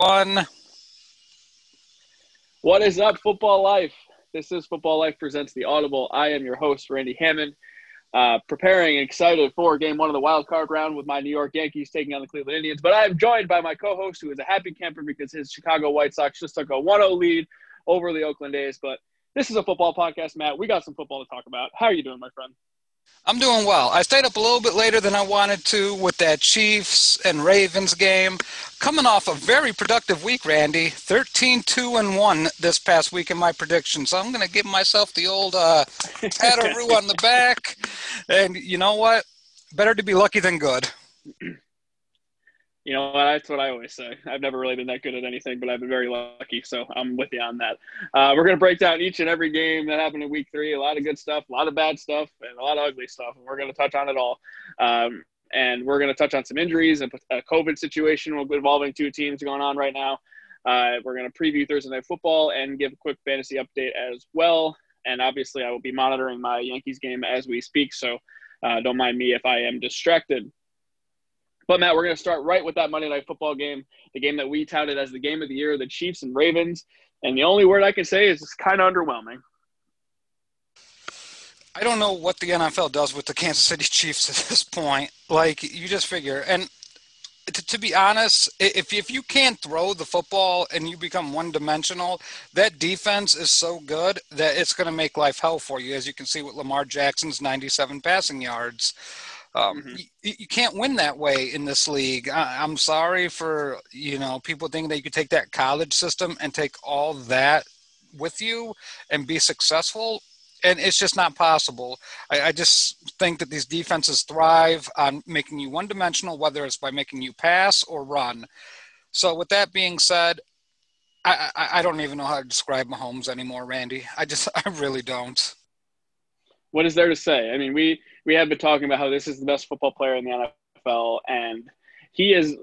One. What is up, football life? This is Football Life Presents the Audible. I am your host, Randy Hammond, uh, preparing and excited for game one of the wild card round with my New York Yankees taking on the Cleveland Indians. But I am joined by my co host, who is a happy camper because his Chicago White Sox just took a 1 0 lead over the Oakland A's. But this is a football podcast, Matt. We got some football to talk about. How are you doing, my friend? I'm doing well. I stayed up a little bit later than I wanted to with that Chiefs and Ravens game. Coming off a very productive week, Randy. 13 2 and 1 this past week in my prediction. So I'm going to give myself the old uh, Tataroo on the back. And you know what? Better to be lucky than good. You know, that's what I always say. I've never really been that good at anything, but I've been very lucky. So I'm with you on that. Uh, we're going to break down each and every game that happened in week three. A lot of good stuff, a lot of bad stuff, and a lot of ugly stuff. And we're going to touch on it all. Um, and we're going to touch on some injuries and a COVID situation involving two teams going on right now. Uh, we're going to preview Thursday Night Football and give a quick fantasy update as well. And obviously, I will be monitoring my Yankees game as we speak. So uh, don't mind me if I am distracted. But Matt, we're going to start right with that Monday Night Football game, the game that we touted as the game of the year, the Chiefs and Ravens. And the only word I can say is it's kind of underwhelming. I don't know what the NFL does with the Kansas City Chiefs at this point. Like you just figure, and to, to, be honest, if if you can't throw the football and you become one dimensional, that defense is so good that it's going to make life hell for you. As you can see with Lamar Jackson's 97 passing yards. Um, mm-hmm. you, you, can't win that way in this league. I, am sorry for you know people thinking that you could take that college system and take all that with you and be successful, and it's just not possible. I, I just think that these defenses thrive on making you one dimensional, whether it's by making you pass or run. So, with that being said, I, I, I don't even know how to describe Mahomes anymore, Randy. I just I really don't. What is there to say? I mean, we we have been talking about how this is the best football player in the NFL, and he is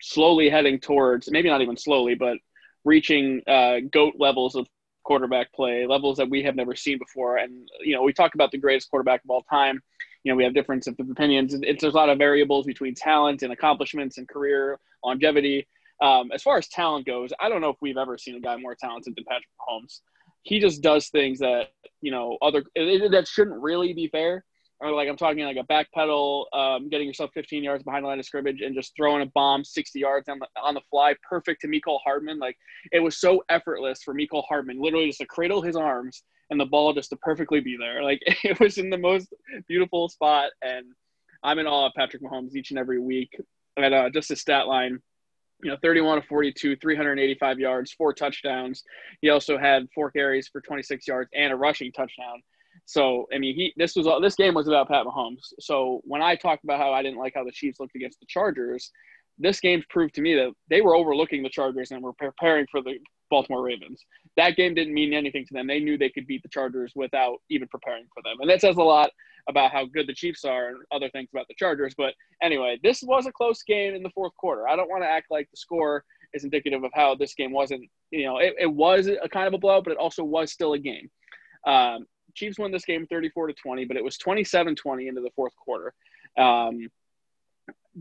slowly heading towards maybe not even slowly, but reaching uh, goat levels of quarterback play, levels that we have never seen before. And you know, we talk about the greatest quarterback of all time. You know, we have difference of opinions. It's there's a lot of variables between talent and accomplishments and career longevity. Um, as far as talent goes, I don't know if we've ever seen a guy more talented than Patrick Mahomes. He just does things that you know other that shouldn't really be fair or like I'm talking like a back pedal, um, getting yourself 15 yards behind the line of scrimmage and just throwing a bomb 60 yards on the, on the fly, perfect to Mecole Hardman. Like it was so effortless for Mecole Hardman, literally just to cradle his arms and the ball just to perfectly be there. Like it was in the most beautiful spot. And I'm in awe of Patrick Mahomes each and every week. And uh, just a stat line, you know, 31 to 42, 385 yards, four touchdowns. He also had four carries for 26 yards and a rushing touchdown. So I mean, he this was all this game was about Pat Mahomes. So when I talked about how I didn't like how the Chiefs looked against the Chargers, this game proved to me that they were overlooking the Chargers and were preparing for the Baltimore Ravens. That game didn't mean anything to them. They knew they could beat the Chargers without even preparing for them, and that says a lot about how good the Chiefs are and other things about the Chargers. But anyway, this was a close game in the fourth quarter. I don't want to act like the score is indicative of how this game wasn't. You know, it, it was a kind of a blow, but it also was still a game. Um, Chiefs won this game 34 to 20, but it was 27 20 into the fourth quarter. Um,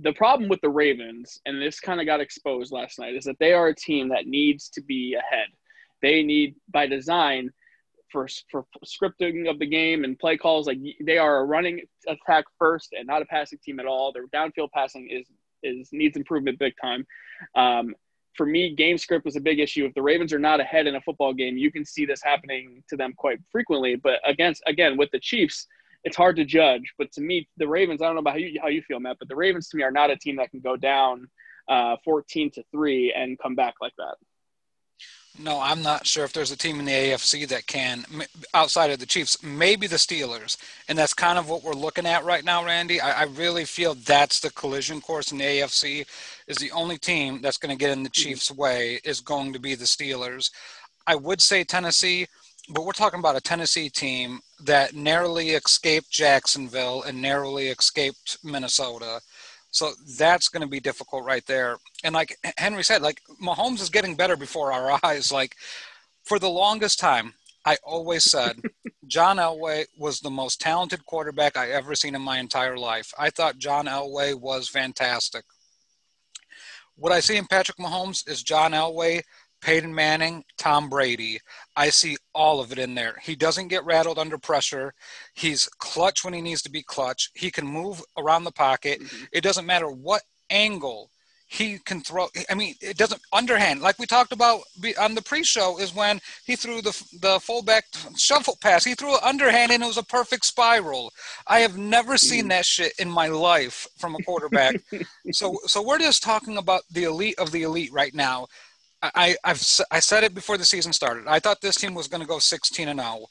the problem with the Ravens, and this kind of got exposed last night, is that they are a team that needs to be ahead. They need, by design, for, for scripting of the game and play calls, like they are a running attack first and not a passing team at all. Their downfield passing is is needs improvement big time. Um, for me, game script was a big issue. If the Ravens are not ahead in a football game, you can see this happening to them quite frequently. But against again with the Chiefs, it's hard to judge. But to me, the Ravens, I don't know about how you, how you feel, Matt, but the Ravens to me are not a team that can go down uh, 14 to three and come back like that. No, I'm not sure if there's a team in the AFC that can, outside of the Chiefs, maybe the Steelers. And that's kind of what we're looking at right now, Randy. I, I really feel that's the collision course in the AFC is the only team that's going to get in the mm-hmm. Chiefs' way is going to be the Steelers. I would say Tennessee, but we're talking about a Tennessee team that narrowly escaped Jacksonville and narrowly escaped Minnesota. So that's going to be difficult right there. And like Henry said, like Mahomes is getting better before our eyes. Like for the longest time, I always said John Elway was the most talented quarterback I ever seen in my entire life. I thought John Elway was fantastic. What I see in Patrick Mahomes is John Elway, Peyton Manning, Tom Brady. I see all of it in there. He doesn't get rattled under pressure. He's clutch when he needs to be clutch. He can move around the pocket. Mm-hmm. It doesn't matter what angle he can throw. I mean, it doesn't underhand like we talked about on the pre-show is when he threw the the fullback shuffle pass. He threw an underhand and it was a perfect spiral. I have never seen mm. that shit in my life from a quarterback. so so we're just talking about the elite of the elite right now. I I've I said it before the season started. I thought this team was going to go 16 and 0.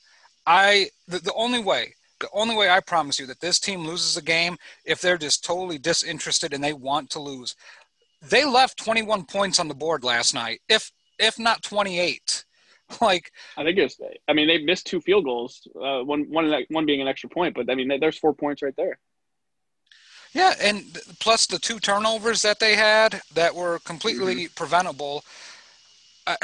I the, the only way the only way I promise you that this team loses a game if they're just totally disinterested and they want to lose they left 21 points on the board last night, if if not 28. Like I think it's. I mean, they missed two field goals. Uh, one one one being an extra point, but I mean, there's four points right there. Yeah, and plus the two turnovers that they had that were completely mm-hmm. preventable. I,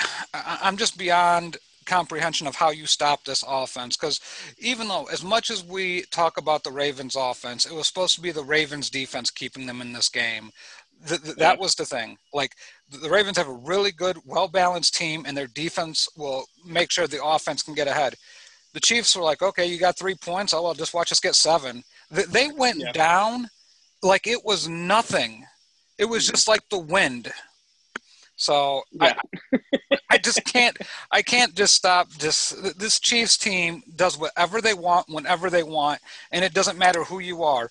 I'm just beyond comprehension of how you stop this offense because even though as much as we talk about the Ravens offense, it was supposed to be the Ravens defense keeping them in this game that was the thing. Like the Ravens have a really good, well balanced team, and their defense will make sure the offense can get ahead. The Chiefs were like, okay, you got three points. Oh, well, just watch us get seven. They went yeah. down like it was nothing. It was mm. just like the wind. So yeah. I, I just can't. I can't just stop. Just this Chiefs team does whatever they want, whenever they want, and it doesn't matter who you are.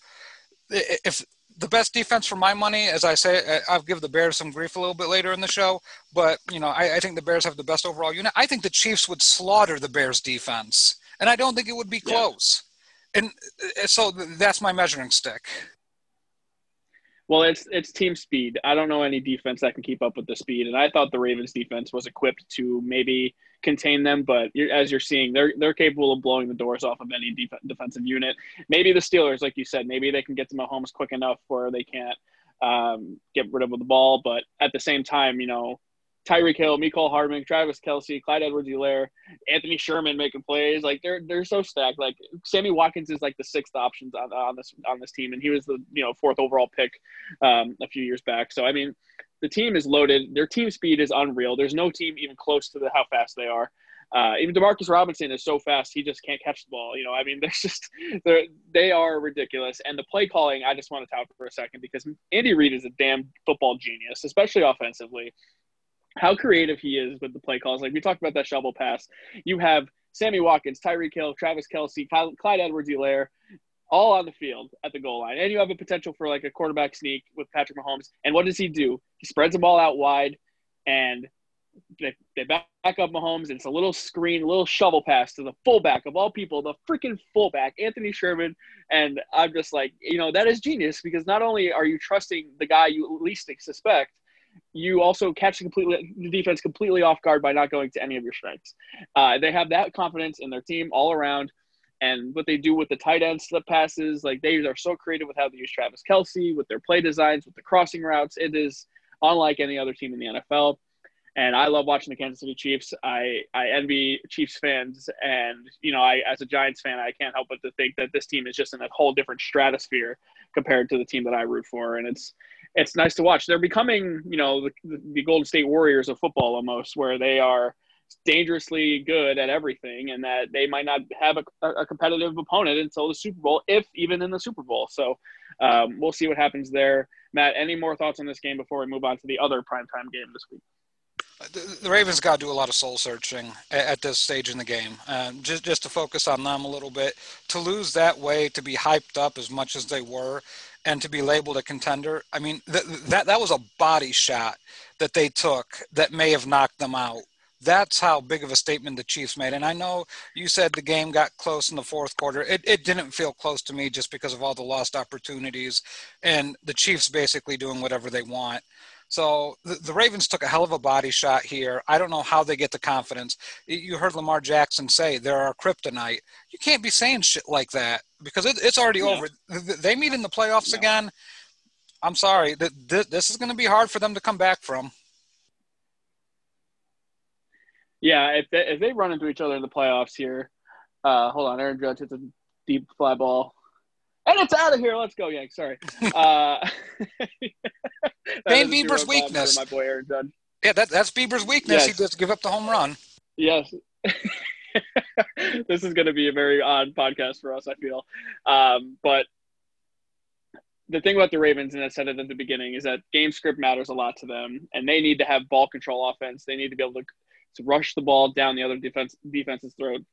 If the best defense for my money, as I say, I'll give the Bears some grief a little bit later in the show, but you know, I, I, think the Bears have the best overall unit. I think the Chiefs would slaughter the Bears defense, and I don't think it would be close. Yeah. And uh, so that's my measuring stick. Well, it's it's team speed. I don't know any defense that can keep up with the speed, and I thought the Ravens defense was equipped to maybe contain them. But you're, as you're seeing, they're they're capable of blowing the doors off of any def- defensive unit. Maybe the Steelers, like you said, maybe they can get to Mahomes quick enough where they can't um, get rid of the ball. But at the same time, you know, Tyreek Hill, Mecole Hardman, Travis Kelce, Clyde Edwards-Helaire, Anthony Sherman making plays. Like they're they're so stacked. Like Sammy Watkins is like the sixth option on, on this on this team, and he was the you know fourth overall pick um, a few years back. So I mean, the team is loaded. Their team speed is unreal. There's no team even close to the, how fast they are. Uh, even Demarcus Robinson is so fast he just can't catch the ball. You know, I mean, there's just they're, they are ridiculous. And the play calling, I just want to tout for a second because Andy Reid is a damn football genius, especially offensively how creative he is with the play calls. Like we talked about that shovel pass. You have Sammy Watkins, Tyreek Hill, Travis Kelce, Clyde Edwards-Helaire, all on the field at the goal line. And you have a potential for like a quarterback sneak with Patrick Mahomes. And what does he do? He spreads the ball out wide and they, they back up Mahomes. And it's a little screen, a little shovel pass to the fullback of all people, the freaking fullback, Anthony Sherman. And I'm just like, you know, that is genius because not only are you trusting the guy you least suspect, you also catch the completely the defense completely off guard by not going to any of your strengths. Uh, they have that confidence in their team all around, and what they do with the tight end slip passes, like they are so creative with how they use Travis Kelce, with their play designs, with the crossing routes. It is unlike any other team in the NFL. And I love watching the Kansas City Chiefs. I, I envy Chiefs fans, and you know, I as a Giants fan, I can't help but to think that this team is just in a whole different stratosphere compared to the team that I root for. And it's it's nice to watch. They're becoming, you know, the, the Golden State Warriors of football almost, where they are dangerously good at everything and that they might not have a, a, competitive opponent until the Super Bowl, if even in the Super Bowl. So um, we'll see what happens there. Matt, any more thoughts on this game before we move on to the other primetime game this week? The, Ravens got to do a lot of soul searching at, this stage in the game, um, just just to focus on them a little bit. To lose that way, to be hyped up as much as they were, and to be labeled a contender. I mean, th- that that was a body shot that they took that may have knocked them out. That's how big of a statement the Chiefs made. And I know you said the game got close in the fourth quarter. It, it didn't feel close to me just because of all the lost opportunities and the Chiefs basically doing whatever they want. So the, the, Ravens took a hell of a body shot here. I don't know how they get the confidence. You heard Lamar Jackson say there are kryptonite. You can't be saying shit like that because it, it's already over. They meet in the playoffs again. I'm sorry. This is going to be hard for them to come back from. Yeah, if they, if they run into each other in the playoffs here, uh, hold on, Aaron Judge hits a deep fly ball. and it's out of here. Let's go, Yanks. Sorry. Uh, Shane Bieber's weakness. My boy Aaron Judge. Yeah, that, that's Bieber's weakness. Yes. He does give up the home run. Yes. this is going to be a very odd podcast for us, I feel. Um, but the thing about the Ravens, and I said it at the beginning, is that game script matters a lot to them, and they need to have ball control offense. They need to be able to, to rush the ball down the other defense defense's throats.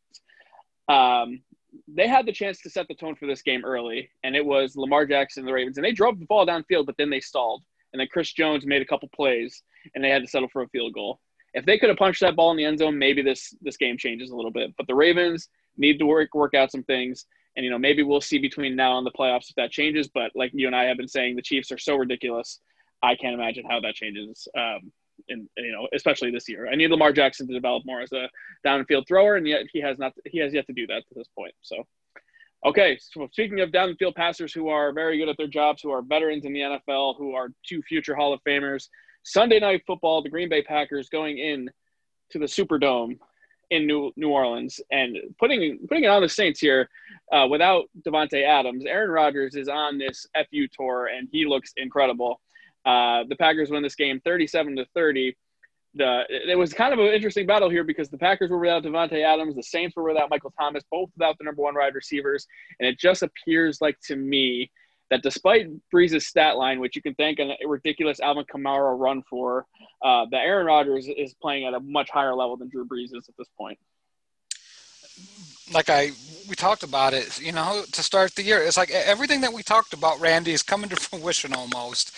Um, they had the chance to set the tone for this game early, and it was Lamar Jackson and the Ravens, and they drove the ball downfield, but then they stalled, and then Chris Jones made a couple plays, and they had to settle for a field goal. If they could have punched that ball in the end zone, maybe this this game changes a little bit. But the Ravens need to work work out some things, and you know maybe we'll see between now and the playoffs if that changes. But like you and I have been saying, the Chiefs are so ridiculous. I can't imagine how that changes. Um, in you know, especially this year. I need Lamar Jackson to develop more as a downfield thrower, and yet he has not. He has yet to do that to this point. So, okay. So speaking of downfield passers who are very good at their jobs, who are veterans in the NFL, who are two future Hall of Famers. Sunday night football, the Green Bay Packers going in to the Superdome in New New Orleans and putting putting it on the Saints here uh, without Davante Adams. Aaron Rodgers is on this FU tour and he looks incredible. Uh, the Packers win this game 37 to 30. The, it was kind of an interesting battle here because the Packers were without Davante Adams, the Saints were without Michael Thomas, both without the number one wide receivers, and it just appears like to me that despite Brees' stat line, which you can thank a ridiculous Alvin Kamara run for, uh, that Aaron Rodgers is playing at a much higher level than Drew Brees is at this point like I we talked about it, you know, to start the year. It's like everything that we talked about, Randy, is coming to fruition almost.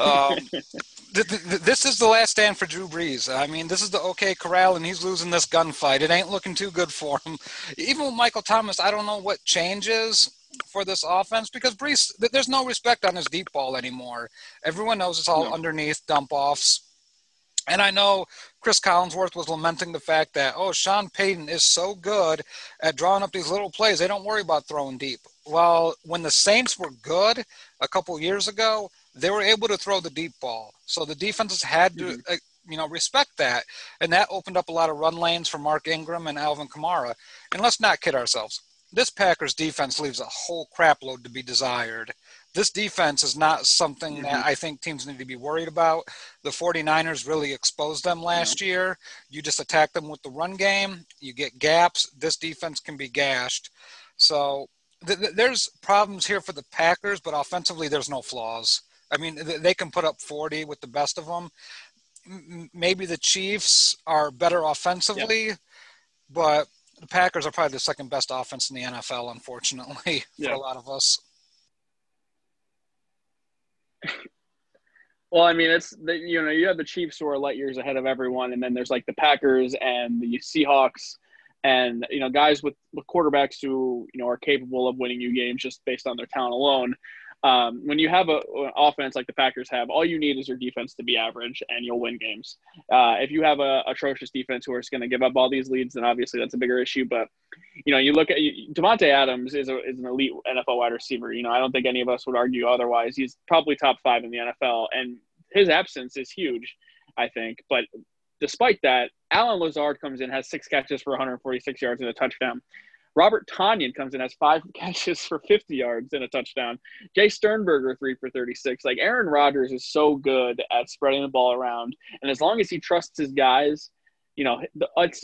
Um, th- th- this is the last stand for Drew Brees. I mean, this is the OK Corral, and he's losing this gunfight. It ain't looking too good for him. Even with Michael Thomas, I don't know what changes for this offense because Brees, there's no respect on his deep ball anymore. Everyone knows it's all no. underneath dump offs and I know Cris Collinsworth was lamenting the fact that, oh, Sean Payton is so good at drawing up these little plays. They don't worry about throwing deep. Well, when the Saints were good a couple years ago, they were able to throw the deep ball. So the defenses had to, mm-hmm. uh, you know, respect that. And that opened up a lot of run lanes for Mark Ingram and Alvin Kamara. And let's not kid ourselves. This Packers defense leaves a whole crapload to be desired this defense is not something mm-hmm. that I think teams need to be worried about. The 49ers really exposed them last yeah. year. You just attack them with the run game, you get gaps. This defense can be gashed. So th- th- there's problems here for the Packers, but offensively, there's no flaws. I mean, th- they can put up 40 with the best of them. M- maybe the Chiefs are better offensively, yeah. but the Packers are probably the second best offense in the NFL, unfortunately, yeah. for a lot of us. Well, I mean, it's the, you know you have the Chiefs who are light years ahead of everyone, and then there's like the Packers and the Seahawks, and you know guys with, with quarterbacks who you know are capable of winning you games just based on their talent alone. Um, when you have a, an offense like the Packers have, all you need is your defense to be average, and you'll win games. Uh, if you have a atrocious defense who is going to give up all these leads, then obviously that's a bigger issue. But you know, you look at Davante Adams is a, is an elite NFL wide receiver. You know, I don't think any of us would argue otherwise. He's probably top five in the NFL, and his absence is huge. I think, but despite that, Allen Lazard comes in, has six catches for 146 yards and a touchdown. Robert Tonyan comes in, has five catches for 50 yards and a touchdown. Jace Sternberger, three for 36. Like Aaron Rodgers is so good at spreading the ball around. And as long as he trusts his guys, you know,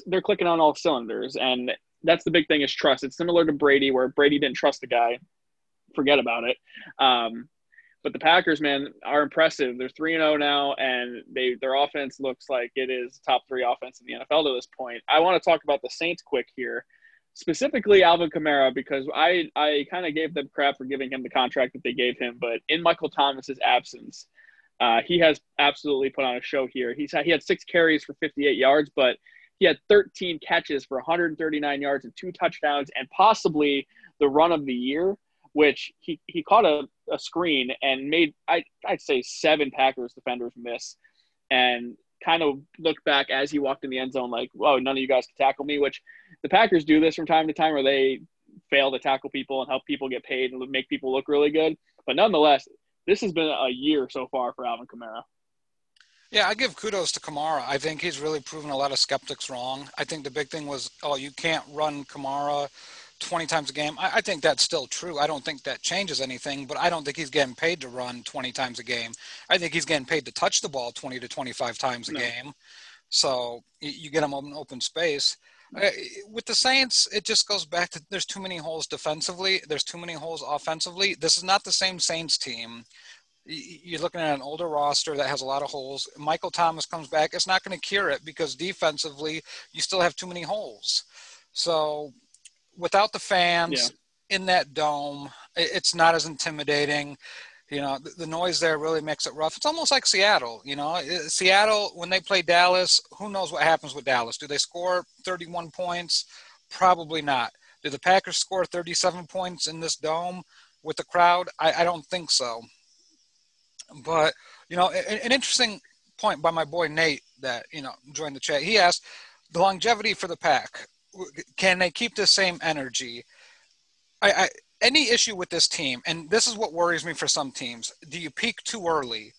they're clicking on all cylinders. And that's the big thing is trust. It's similar to Brady, where Brady didn't trust the guy. Forget about it. Um, but the Packers, man, are impressive. They're three and zero oh now, and they their offense looks like it is top three offense in the NFL to this point. I want to talk about the Saints quick here specifically Alvin Kamara because I I kind of gave them crap for giving him the contract that they gave him, but in Michael Thomas's absence, uh, he has absolutely put on a show here. He's he had six carries for 58 yards, but he had 13 catches for 139 yards and two touchdowns, and possibly the run of the year, which he, he caught a, a screen and made I I'd say seven Packers defenders miss, and kind of looked back as he walked in the end zone like, "Whoa, none of you guys can tackle me." Which the Packers do this from time to time, where they fail to tackle people and help people get paid and make people look really good. But nonetheless, this has been a year so far for Alvin Kamara. Yeah, I give kudos to Kamara. I think he's really proven a lot of skeptics wrong. I think the big thing was, oh, you can't run Kamara 20 times a game. I, I, think that's still true. I don't think that changes anything, but I don't think he's getting paid to run 20 times a game. I think he's getting paid to touch the ball 20 to 25 times a no. game. So you get him open open space. Uh, with the Saints, it just goes back to there's too many holes defensively. There's too many holes offensively. This is not the same Saints team. You're looking at an older roster that has a lot of holes. Michael Thomas comes back. It's not going to cure it because defensively, you still have too many holes. So without the fans yeah. in that dome, it's not as intimidating. You know, the, the, noise there really makes it rough. It's almost like Seattle. You know, Seattle when they play Dallas, who knows what happens with Dallas? Do they score 31 points? Probably not. Do the Packers score 37 points in this dome with the crowd? I, I don't think so. But you know, an, an interesting point by my boy Nate that you know joined the chat. He asked the longevity for the pack. Can they keep the same energy? I, I any issue with this team, and this is what worries me for some teams. Do you peak too early?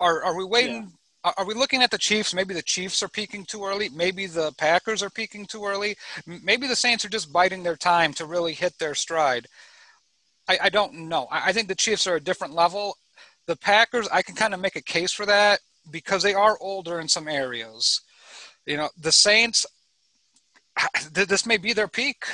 Are are we waiting? Yeah. Are we looking at the Chiefs? Maybe the Chiefs are peaking too early. Maybe the Packers are peaking too early. Maybe the Saints are just biding their time to really hit their stride. I, I don't know. I, I think the Chiefs are a different level. The Packers, I can kind of make a case for that because they are older in some areas. You know, the Saints, this may be their peak.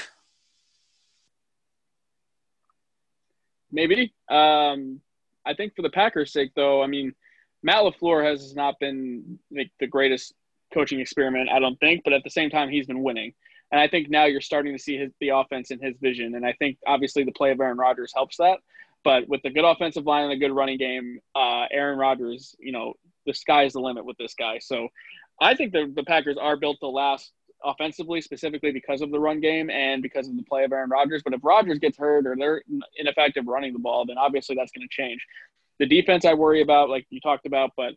Maybe. Um, I think for the Packers' sake, though, I mean, Matt LaFleur has not been like, the greatest coaching experiment, I don't think, but at the same time, he's been winning. And I think now you're starting to see his, the offense in his vision. And I think obviously the play of Aaron Rodgers helps that. But with the good offensive line and a good running game, uh, Aaron Rodgers, you know, the sky's the limit with this guy. So I think the, the Packers are built to last offensively, specifically because of the run game and because of the play of Aaron Rodgers. But if Rodgers gets hurt or they're ineffective running the ball, then obviously that's going to change. The defense I worry about, like you talked about, but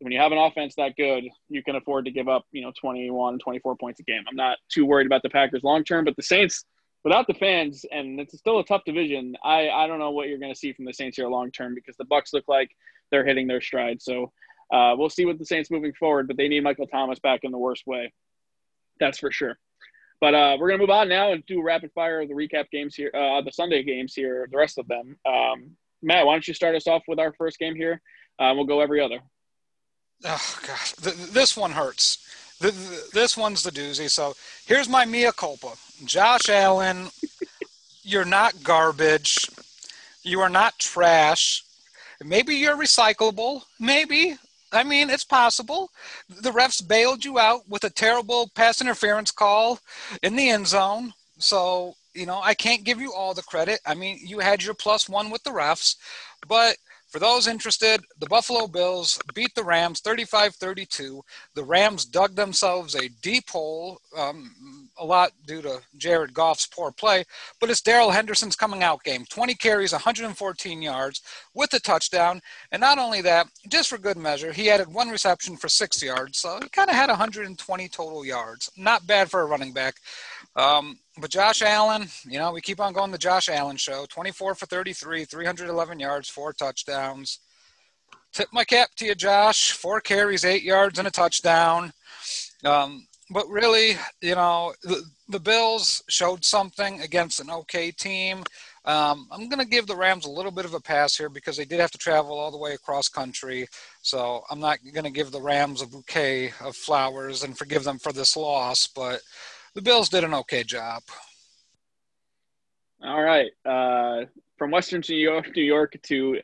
when you have an offense that good, you can afford to give up, you know, 21, 24 points a game. I'm not too worried about the Packers long term, but the Saints, without the fans, and it's still a tough division. I, I don't know what you're going to see from the Saints here long term because the Bucks look like they're hitting their stride. So uh, we'll see what the Saints moving forward, but they need Michael Thomas back in the worst way. That's for sure. But uh, we're to move on now and do a rapid fire of the recap games here, uh, the Sunday games here, the rest of them. Um, Matt, why don't you start us off with our first game here? Uh, we'll go every other. Oh, God. this one hurts. this one's the doozy. So here's my mea culpa. Josh Allen, you're not garbage. You are not trash. Maybe you're recyclable. Maybe. I mean, it's possible. The refs bailed you out with a terrible pass interference call in the end zone. So, you know, I can't give you all the credit. I mean, you had your plus one with the refs, but – for those interested, the Buffalo Bills beat the Rams 35 32. The Rams dug themselves a deep hole, um, a lot due to Jared Goff's poor play, but it's Darrell Henderson's coming out game 20 carries, 114 yards with a touchdown. And not only that, just for good measure, he added one reception for six yards. So he kind of had 120 total yards. Not bad for a running back. Um, but Josh Allen, you know, we keep on going the Josh Allen show 24 for 33, 311 yards, four touchdowns. Tip my cap to you, Josh. Four carries, eight yards, and a touchdown. Um, but really, you know, the, the, Bills showed something against an okay team. Um, I'm going to give the Rams a little bit of a pass here because they did have to travel all the way across country. So I'm not going to give the Rams a bouquet of flowers and forgive them for this loss. But the Bills did an okay job. All right. Uh, from Western New York, New York to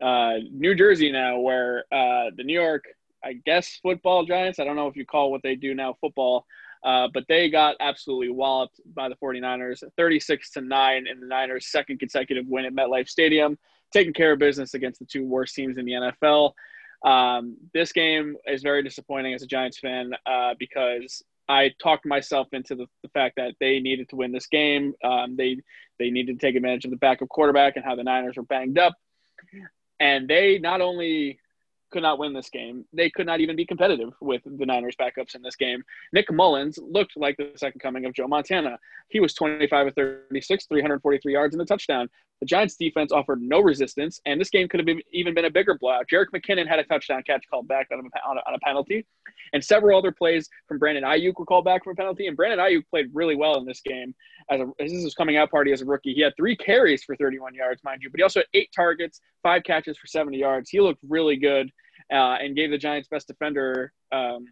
uh, New Jersey now, where uh, the New York, I guess, football giants, I don't know if you call what they do now football, uh, but they got absolutely walloped by the 49ers, 36 to 9 in the Niners' second consecutive win at MetLife Stadium, taking care of business against the two worst teams in the NFL. Um, this game is very disappointing as a Giants fan uh, because I talked myself into the, the, fact that they needed to win this game. Um, they they needed to take advantage of the backup quarterback and how the Niners were banged up, and they not only could not win this game, they could not even be competitive with the Niners backups in this game. Nick Mullens looked like the second coming of Joe Montana. He was 25 of 36, 343 yards and a touchdown. The Giants defense offered no resistance, and this game could have been, even been a bigger blowout. Jerick McKinnon had a touchdown catch called back on a, on a, penalty, and several other plays from Brandon Aiyuk were called back from a penalty. And Brandon Aiyuk played really well in this game as, a, this was coming out party as a rookie. He had three carries for 31 yards, mind you, but he also had eight targets, five catches for 70 yards. He looked really good uh, and gave the Giants' best defender um,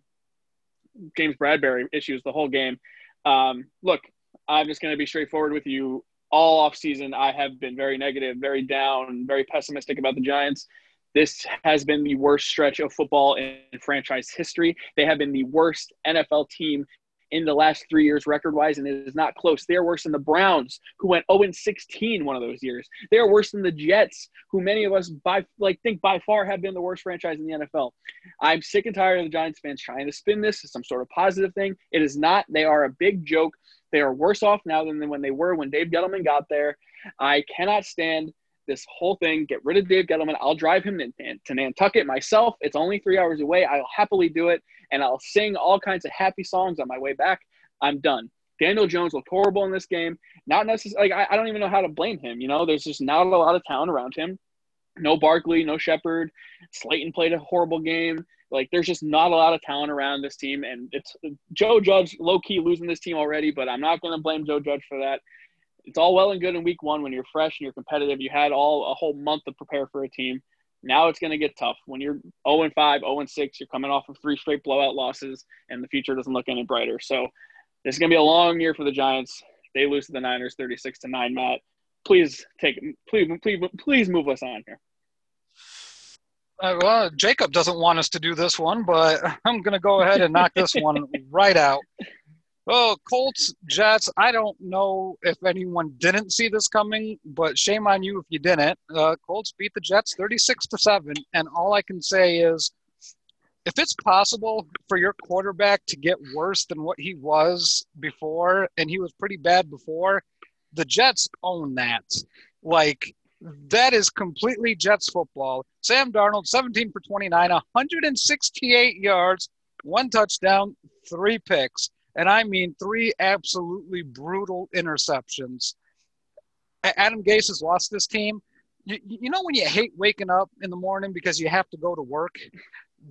James Bradberry issues the whole game. Um, look, I'm just going to be straightforward with you all off season, I have been very negative, very down, very pessimistic about the Giants. This has been the worst stretch of football in franchise history. They have been the worst NFL team in the last three years record wise, and it is not close. They are worse than the Browns, who went 0 16 one of those years. They are worse than the Jets, who many of us by like think by far have been the worst franchise in the NFL. I'm sick and tired of the Giants fans trying to spin this as some sort of positive thing. It is not. They are a big joke. They are worse off now than when they were when Dave Gettleman got there. I cannot stand this whole thing. Get rid of Dave Gettleman. I'll drive him to, to Nantucket myself. It's only three hours away. I'll happily do it, and I'll sing all kinds of happy songs on my way back. I'm done. Daniel Jones looked horrible in this game. Not necessarily. Like, I, I don't even know how to blame him. You know, there's just not a lot of talent around him. No Barkley, no Shepard. Slayton played a horrible game. Like, there's just not a lot of talent around this team, and it's Joe Judge low key losing this team already. But I'm not going to blame Joe Judge for that it's all well and good in week one when you're fresh and you're competitive. You had all a whole month to prepare for a team. Now it's going to get tough when you're 0 and 5, 0 and 6. You're coming off of three straight blowout losses, and the future doesn't look any brighter. So this is going to be a long year for the Giants. They lose to the Niners, 36 to nine. Matt, please take, please, please, please move us on here. Uh, well, Jacob doesn't want us to do this one, but I'm going to go ahead and knock this one right out. Oh, Colts, Jets. I don't know if anyone didn't see this coming, but shame on you if you didn't. Uh, Colts beat the Jets 36 to 7. And all I can say is if it's possible for your quarterback to get worse than what he was before, and he was pretty bad before, the Jets own that. Like, that is completely Jets football. Sam Darnold, 17 for 29, 168 yards, one touchdown, three picks and I mean three absolutely brutal interceptions. Adam Gase has lost this team. You, you know when you hate waking up in the morning because you have to go to work?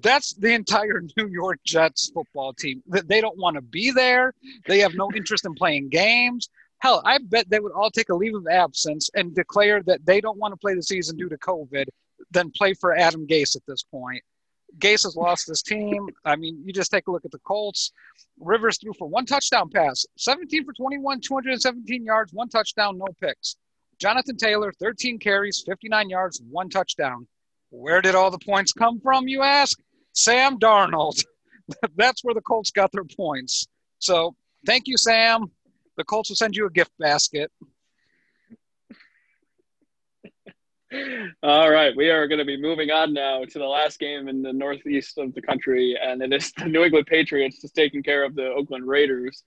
That's the entire New York Jets football team. They don't want to be there. They have no interest in playing games. Hell, I bet they would all take a leave of absence and declare that they don't want to play the season due to COVID, then play for Adam Gase at this point. Gase has lost his team. I mean, you just take a look at the Colts. Rivers threw for one touchdown pass, 17 for 21, 217 yards, one touchdown, no picks. Jonathan Taylor, 13 carries, 59 yards, one touchdown. Where did all the points come from, you ask? Sam Darnold. That's where the Colts got their points. So thank you, Sam. The Colts will send you a gift basket. All right, we are going to be moving on now to the last game in the northeast of the country, and it is the New England Patriots just taking care of the Oakland Raiders.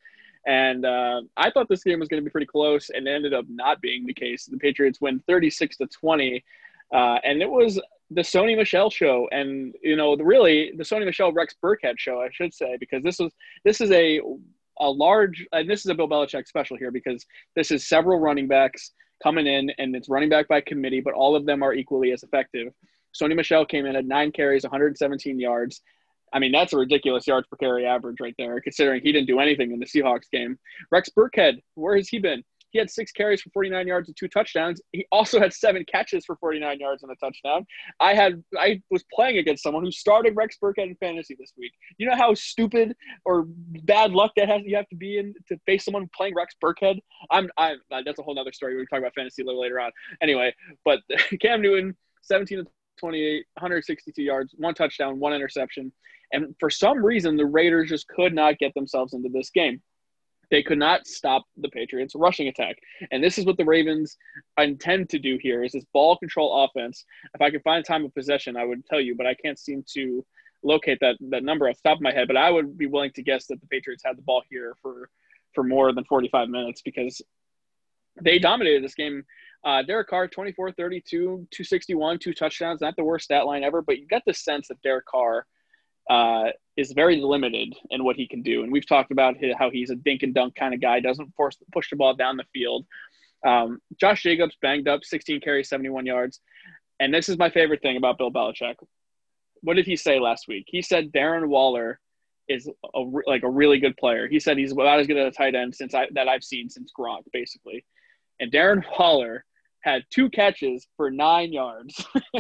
And uh, I thought this game was going to be pretty close, and it ended up not being the case. The Patriots win 36 to 20, uh, and it was the Sony Michel show, and you know, the, really the Sony Michel Rex Burkhead show, I should say, because this was this is a a large, and this is a Bill Belichick special here because this is several running backs coming in, and it's running back by committee, but all of them are equally as effective. Sony Michel came in at nine carries, 117 yards. I mean, that's a ridiculous yards per carry average right there, considering he didn't do anything in the Seahawks game. Rex Burkhead, where has he been? He had six carries for 49 yards and two touchdowns. He also had seven catches for 49 yards and a touchdown. I had I was playing against someone who started Rex Burkhead in fantasy this week. You know how stupid or bad luck that has you have to be in to face someone playing Rex Burkhead. I'm I that's a whole other story. We talk about fantasy a little later on. Anyway, but Cam Newton, 17 to 28, 162 yards, one touchdown, one interception. And for some reason, the Raiders just could not get themselves into this game. They could not stop the Patriots' rushing attack. And this is what the Ravens intend to do here is this ball control offense. If I could find time of possession, I would tell you, but I can't seem to locate that, that number off the top of my head. But I would be willing to guess that the Patriots had the ball here for, for more than 45 minutes because they dominated this game. Uh, Derek Carr, 24 32, 261, two touchdowns, not the worst stat line ever, but you get the sense that Derek Carr – uh, is very limited in what he can do. And we've talked about how he's a dink and dunk kind of guy, doesn't force push the ball down the field. Um, Josh Jacobs banged up, 16 carries, 71 yards. And this is my favorite thing about Bill Belichick. What did he say last week? He said Darren Waller is a, like a really good player. He said he's about as good at a tight end since I, that I've seen since Gronk, basically. And Darren Waller had two catches for nine yards.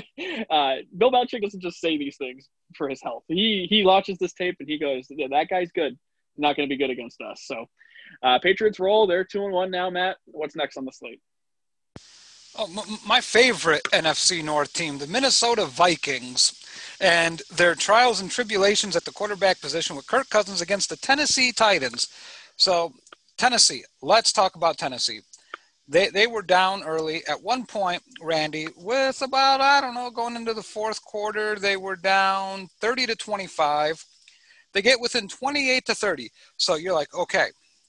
uh, Bill Belichick doesn't just say these things for his health. He he watches this tape and he goes, "That guy's good. Not going to be good against us." So, uh, Patriots roll. They're two and one now. Matt, what's next on the slate? Oh, my favorite NFC North team, the Minnesota Vikings, and their trials and tribulations at the quarterback position with Kirk Cousins against the Tennessee Titans. So, Tennessee, let's talk about Tennessee they they were down early. At one point randy with about i don't know going into the fourth quarter they were down 30 to 25 they get within 28 to 30 so you're like okay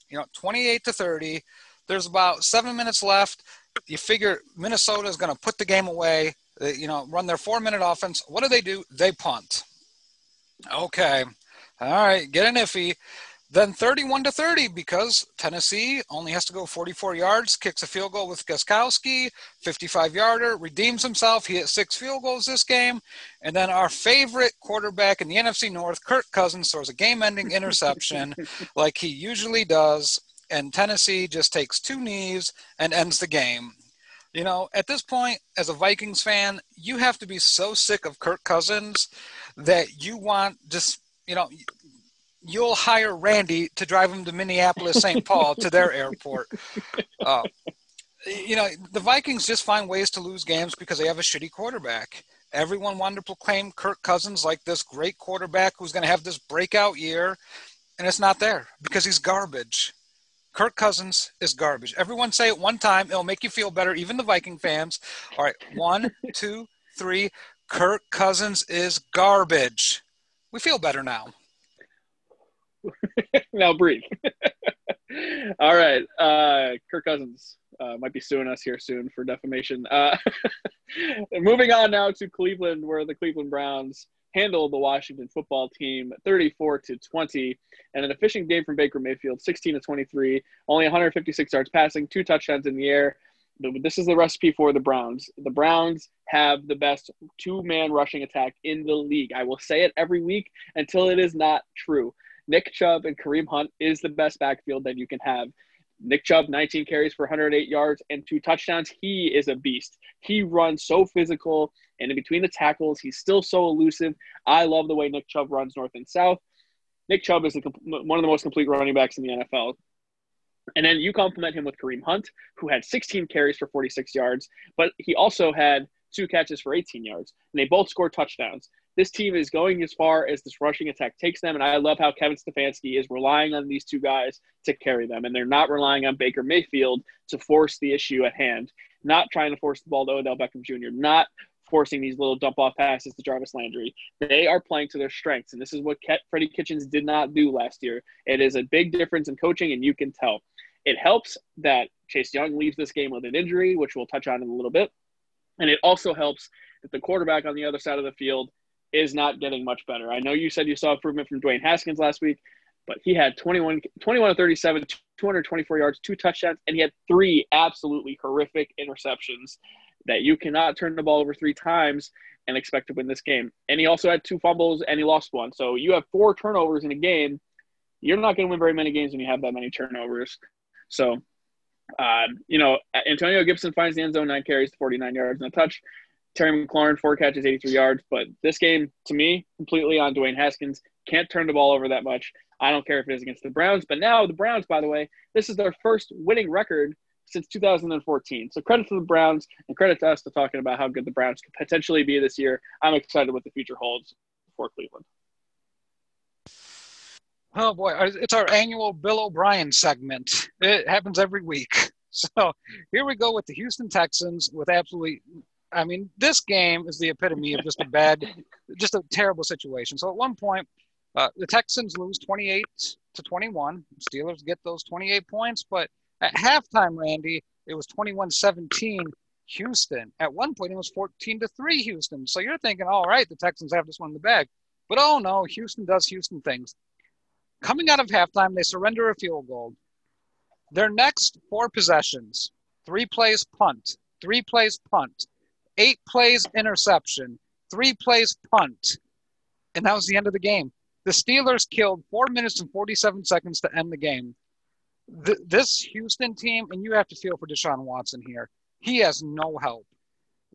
you know 28 to 30 there's about seven minutes left. You figure minnesota is going to put the game away. You know run their four minute offense. What do they do? They punt. Okay. All right. Get an iffy then 31 to 30 because Tennessee only has to go 44 yards, kicks a field goal with Gostkowski, 55 yarder, redeems himself. He hit six field goals this game. And then our favorite quarterback in the NFC North, Kirk Cousins, throws a game ending interception like he usually does. And Tennessee just takes two knees and ends the game. You know, at this point, as a Vikings fan, you have to be so sick of Kirk Cousins that you want just, you know, you'll hire Randy to drive him to Minneapolis, St. Paul, to their airport. Uh, you know, the Vikings just find ways to lose games because they have a shitty quarterback. Everyone wanted to proclaim Kirk Cousins like this great quarterback who's going to have this breakout year, and it's not there because he's garbage. Kirk Cousins is garbage. Everyone say it one time, it'll make you feel better, even the Viking fans. All right, one, two, three. Kirk Cousins is garbage. We feel better now. now breathe. All right. Uh, Kirk Cousins uh, might be suing us here soon for defamation. Uh, moving on now to Cleveland, where the Cleveland Browns handled the Washington football team 34 to 20 and an efficient game from Baker Mayfield 16 to 23 only 156 yards passing two touchdowns in the air this is the recipe for the Browns the Browns have the best two-man rushing attack in the league I will say it every week until it is not true Nick Chubb and Kareem Hunt is the best backfield that you can have. Nick Chubb, 19 carries for 108 yards and two touchdowns. He is a beast. He runs so physical, and in between the tackles, he's still so elusive. I love the way Nick Chubb runs north and south. Nick Chubb is one of the most complete running backs in the NFL. And then you complement him with Kareem Hunt, who had 16 carries for 46 yards, but he also had two catches for 18 yards, and they both scored touchdowns this team is going as far as this rushing attack takes them. And I love how Kevin Stefanski is relying on these two guys to carry them. And they're not relying on Baker Mayfield to force the issue at hand, not trying to force the ball to Odell Beckham Jr., not forcing these little dump off passes to Jarvis Landry. They are playing to their strengths. And this is what Freddie Kitchens did not do last year. It is a big difference in coaching, and you can tell. It helps that Chase Young leaves this game with an injury, which we'll touch on in a little bit. And it also helps that the quarterback on the other side of the field is not getting much better. I know you said you saw improvement from Dwayne Haskins last week, but he had 21, 21 to 37, 224 yards, two touchdowns, and he had three absolutely horrific interceptions that you cannot turn the ball over three times and expect to win this game. And he also had two fumbles and he lost one. So you have four turnovers in a game. You're not going to win very many games when you have that many turnovers. So, um, you know, Antonio Gibson finds the end zone, nine carries, 49 yards and a touch. Terry McLaurin, four catches, 83 yards. But this game, to me, completely on Dwayne Haskins. Can't turn the ball over that much. I don't care if it is against the Browns. But now the Browns, by the way, this is their first winning record since 2014. So credit to the Browns and credit to us to talking about how good the Browns could potentially be this year. I'm excited what the future holds for Cleveland. Oh boy, uh, it's our annual Bill O'Brien segment. It happens every week. So here we go with the Houston Texans with absolutely I mean, this game is the epitome of just a bad, just a terrible situation. So at one point, uh, the Texans lose 28 to 21. Steelers get those 28 points, but at halftime, Randy, it was 21-17 Houston. At one point, it was 14 to 3 Houston. So you're thinking, all right, the Texans have this one in the bag. But oh no, Houston does Houston things. Coming out of halftime, they surrender a field goal. Their next four possessions three plays punt, three plays punt, eight plays interception, three plays punt. And that was the end of the game. The Steelers killed four minutes and 47 seconds to end the game. Th- this Houston team, and you have to feel for Deshaun Watson here, he has no help.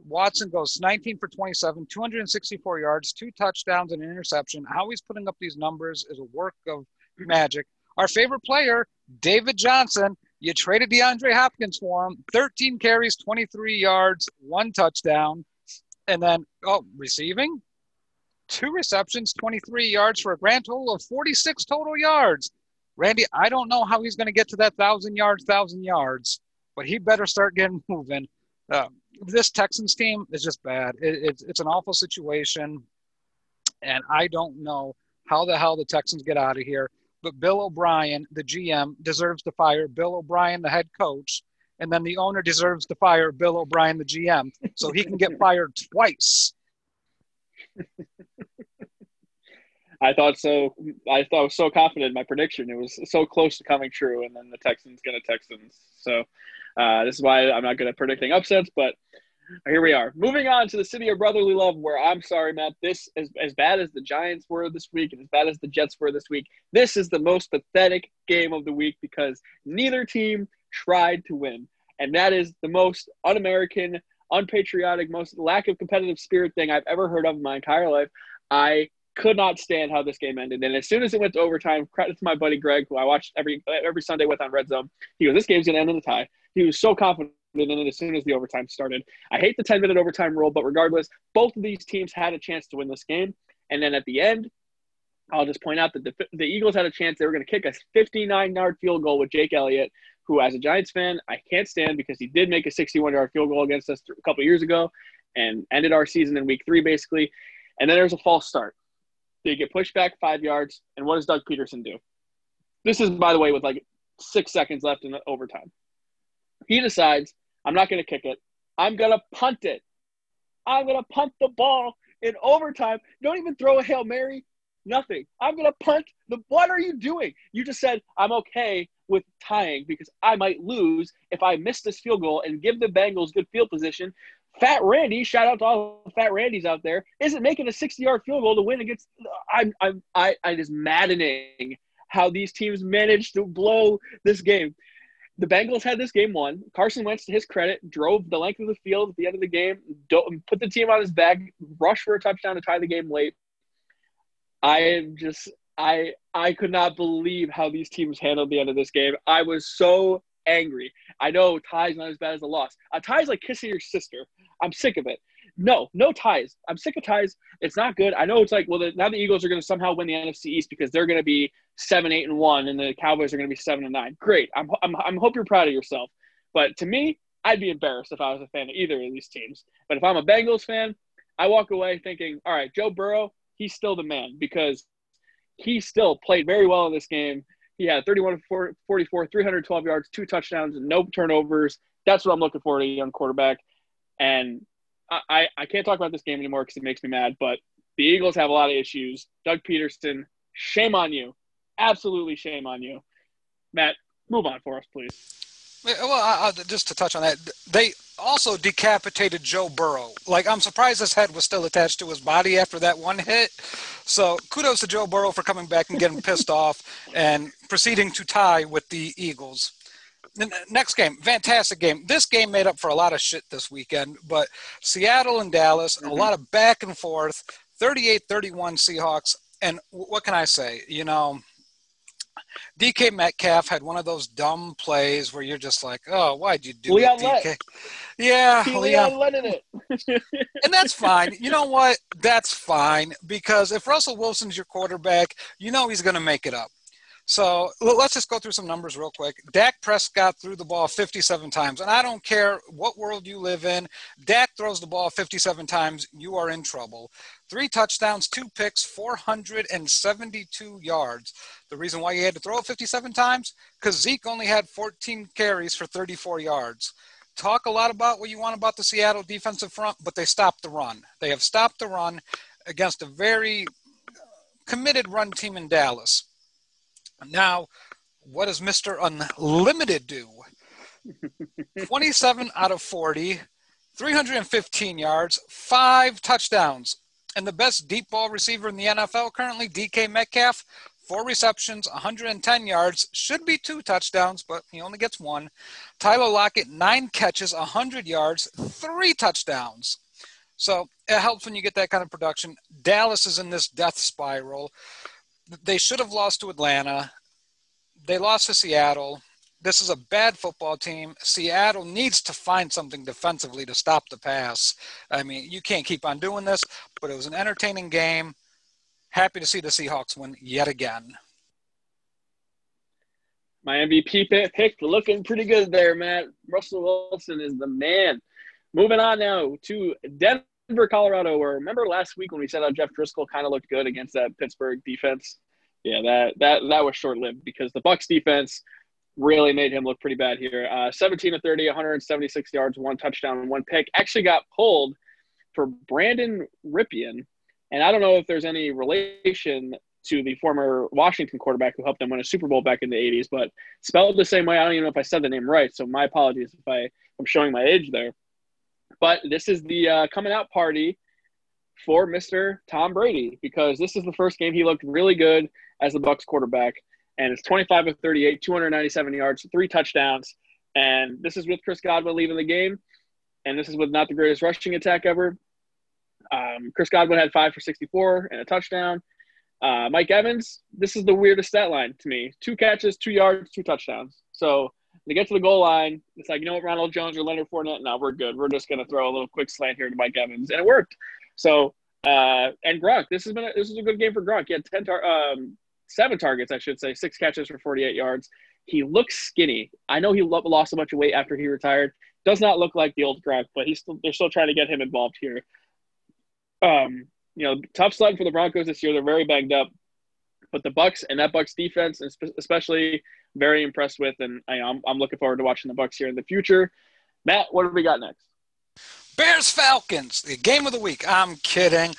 Watson goes 19 for 27, 264 yards, two touchdowns, and an interception. How he's putting up these numbers is a work of magic. Our favorite player, David Johnson, you traded DeAndre Hopkins for him, 13 carries, 23 yards, one touchdown. And then, oh, receiving? Two receptions, 23 yards for a grand total of 46 total yards. Randy, I don't know how he's going to get to that thousand yards, thousand yards, but he better start getting moving. Uh, this Texans team is just bad. It, it's it's an awful situation, and I don't know how the hell the Texans get out of here. But Bill O'Brien, the GM, deserves to fire Bill O'Brien, the head coach, and then the owner deserves to fire Bill O'Brien, the GM, so he can get fired twice. I thought so. I thought I was so confident in my prediction. It was so close to coming true, and then the Texans get a Texans. So uh, this is why I'm not good at predicting upsets, but here we are. Moving on to the city of brotherly love, where I'm sorry, Matt, this is as bad as the Giants were this week and as bad as the Jets were this week. This is the most pathetic game of the week because neither team tried to win. And that is the most un American, unpatriotic, most lack of competitive spirit thing I've ever heard of in my entire life. I could not stand how this game ended. And as soon as it went to overtime, credit to my buddy Greg, who I watched every every Sunday with on Red Zone. He goes, "This game's gonna end in a tie." He was so confident in it as soon as the overtime started. I hate the 10 minute overtime rule, but regardless, both of these teams had a chance to win this game. And then at the end, I'll just point out that the, the Eagles had a chance. They were going to kick a 59 yard field goal with Jake Elliott, who, as a Giants fan, I can't stand because he did make a 61 yard field goal against us a couple years ago and ended our season in week three, basically. And then there's a false start. They get pushed back five yards. And what does Doug Pederson do? This is, by the way, with like six seconds left in the overtime. He decides, I'm not going to kick it. I'm going to punt it. I'm going to punt the ball in overtime. Don't even throw a Hail Mary. Nothing. I'm going to punt the. What are you doing? You just said, I'm okay with tying because I might lose if I miss this field goal and give the Bengals good field position. Fat Randy, shout out to all the Fat Randys out there, isn't making a 60 yard field goal to win against. I'm, I'm, I, I is maddening how these teams managed to blow this game. The Bengals had this game won. Carson Wentz, to his credit, drove the length of the field at the end of the game, put the team on his back, rushed for a touchdown to tie the game late. I am just I I could not believe how these teams handled the end of this game. I was so angry. I know tie's not as bad as a loss. Uh, a tie's like kissing your sister. I'm sick of it. No, no ties. I'm sick of ties. It's not good. I know it's like, well, the, now the Eagles are going to somehow win the NFC East because they're going to be seven, eight, and one, and the Cowboys are going to be seven and nine. Great. I'm, I'm, I'm hope you're proud of yourself. But to me, I'd be embarrassed if I was a fan of either of these teams. But if I'm a Bengals fan, I walk away thinking, all right, Joe Burrow, he's still the man because he still played very well in this game. He had 31 44, 312 yards, two touchdowns, no turnovers. That's what I'm looking for in a young quarterback. And I, I can't talk about this game anymore because it makes me mad, but the Eagles have a lot of issues. Doug Pederson, shame on you. Absolutely shame on you. Matt, move on for us, please. Well, I, I, just to touch on that, they also decapitated Joe Burrow. Like, I'm surprised his head was still attached to his body after that one hit. So, kudos to Joe Burrow for coming back and getting pissed off and proceeding to tie with the Eagles next game, fantastic game. This game made up for a lot of shit this weekend, but Seattle and Dallas, mm-hmm. a lot of back and forth, 38 31 Seahawks. And what can I say? You know, DK Metcalf had one of those dumb plays where you're just like, oh, why'd you do Leon it, DK? Let. Yeah, Leon, Leon it. and that's fine. You know what? That's fine because if Russell Wilson's your quarterback, you know he's going to make it up. So let's just go through some numbers real quick. Dak Prescott threw the ball 57 times, and I don't care what world you live in. Dak throws the ball 57 times, you are in trouble. Three touchdowns, two picks, 472 yards. The reason why he had to throw it 57 times because Zeke only had 14 carries for 34 yards. Talk a lot about what you want about the Seattle defensive front, but they stopped the run. They have stopped the run against a very committed run team in Dallas. Now, what does Mr. Unlimited do? 27 out of 40, 315 yards, five touchdowns. And the best deep ball receiver in the NFL currently, DK Metcalf, four receptions, 110 yards, should be two touchdowns, but he only gets one. Tyler Lockett, nine catches, 100 yards, three touchdowns. So it helps when you get that kind of production. Dallas is in this death spiral. They should have lost to Atlanta. They lost to Seattle. This is a bad football team. Seattle needs to find something defensively to stop the pass. I mean, you can't keep on doing this, but it was an entertaining game. Happy to see the Seahawks win yet again. My MVP pick looking pretty good there, Matt. Russell Wilson is the man. Moving on now to Denver, Colorado. Where remember last week when we said how Jeff Driskel kind of looked good against that Pittsburgh defense? Yeah, that that that was short lived because the Bucs defense really made him look pretty bad here. Uh, 17 to 30, 176 yards, one touchdown, one pick. Actually got pulled for Brandon Rypien. And I don't know if there's any relation to the former Washington quarterback who helped them win a Super Bowl back in the 80s, but spelled the same way. I don't even know if I said the name right. So my apologies if I, I'm showing my age there. But this is the uh, coming out party for Mr. Tom Brady because this is the first game he looked really good as the Bucs quarterback and it's 25 of 38, 297 yards, three touchdowns. And this is with Chris Godwin leaving the game, and this is with not the greatest rushing attack ever. Um, Chris Godwin had five for 64 and a touchdown. Uh, Mike Evans, this is the weirdest stat line to me: two catches, two yards, two touchdowns. So they get to the goal line. It's like you know what, Ronald Jones or Leonard Fournette. Now we're good. We're just going to throw a little quick slant here to Mike Evans, and it worked. So uh, and Gronk, this has been a, this is a good game for Gronk. He had ten tar- um, seven targets, I should say, six catches for 48 yards. He looks skinny. I know he lost a bunch of weight after he retired. Does not look like the old Gronk, but he's still, they're still trying to get him involved here. Um, you know, tough slug for the Broncos this year. They're very banged up, but the Bucs and that Bucs defense, especially, very impressed with, and I, I'm I'm looking forward to watching the Bucs here in the future. Matt, what have we got next? Bears Falcons, the game of the week. I'm kidding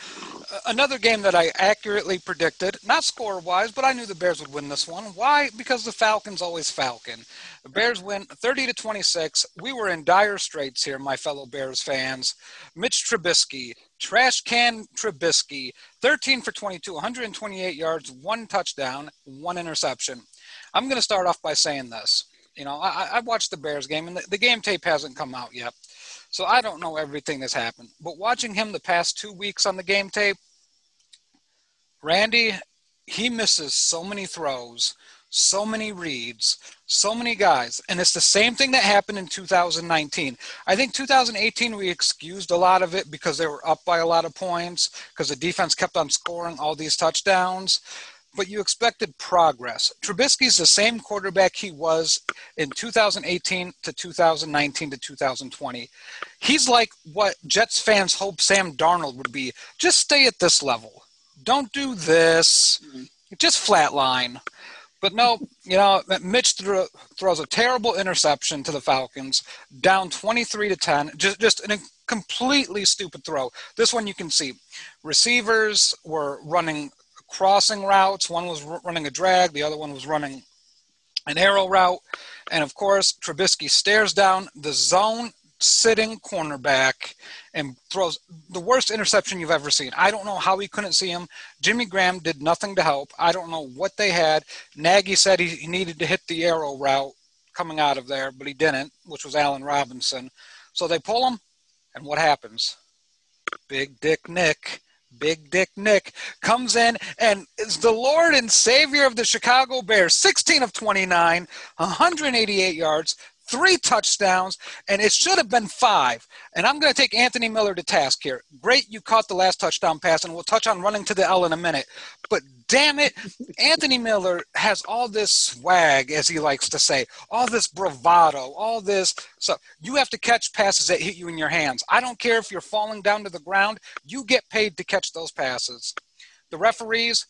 uh, another game that I accurately predicted, not score wise, but I knew the Bears would win this one. Why? Because the Falcons always Falcon. The Bears win 30 to 26. We were in dire straits here, my fellow Bears fans. Mitch Trubisky, trash can Trubisky, 13 for 22, 128 yards, one touchdown, one interception. I'm going to start off by saying this. You know, I, I watched the Bears game, and the, the game tape hasn't come out yet. So I don't know everything that's happened. But watching him the past two weeks on the game tape, Randy, he misses so many throws, so many reads, so many guys. And it's the same thing that happened in 2019. I think 2018 we excused a lot of it because they were up by a lot of points because the defense kept on scoring all these touchdowns but you expected progress. Trubisky's the same quarterback he was in 2018 to 2019 to 2020. He's like what Jets fans hope Sam Darnold would be. Just stay at this level. Don't do this. Mm-hmm. Just flatline. But no, you know, Mitch threw, throws a terrible interception to the Falcons, down 23 to 10. Just, just a completely stupid throw. This one you can see. Receivers were running crossing routes. One was running a drag, the other one was running an arrow route. And of course, Trubisky stares down the zone sitting cornerback and throws the worst interception you've ever seen. I don't know how he couldn't see him. Jimmy Graham did nothing to help. I don't know what they had. Nagy said he needed to hit the arrow route coming out of there, but he didn't, which was Allen Robinson. So they pull him, and what happens? Big Dick Nick Big Dick Nick comes in and is the Lord and Savior of the Chicago Bears. 16 of 29, 188 yards, three touchdowns, and it should have been five. And I'm going to take Anthony Miller to task here. Great, you caught the last touchdown pass, and we'll touch on running to the L in a minute. But damn it, Anthony Miller has all this swag, as he likes to say, all this bravado, all this. So you have to catch passes that hit you in your hands. I don't care if you're falling down to the ground, you get paid to catch those passes. The referees,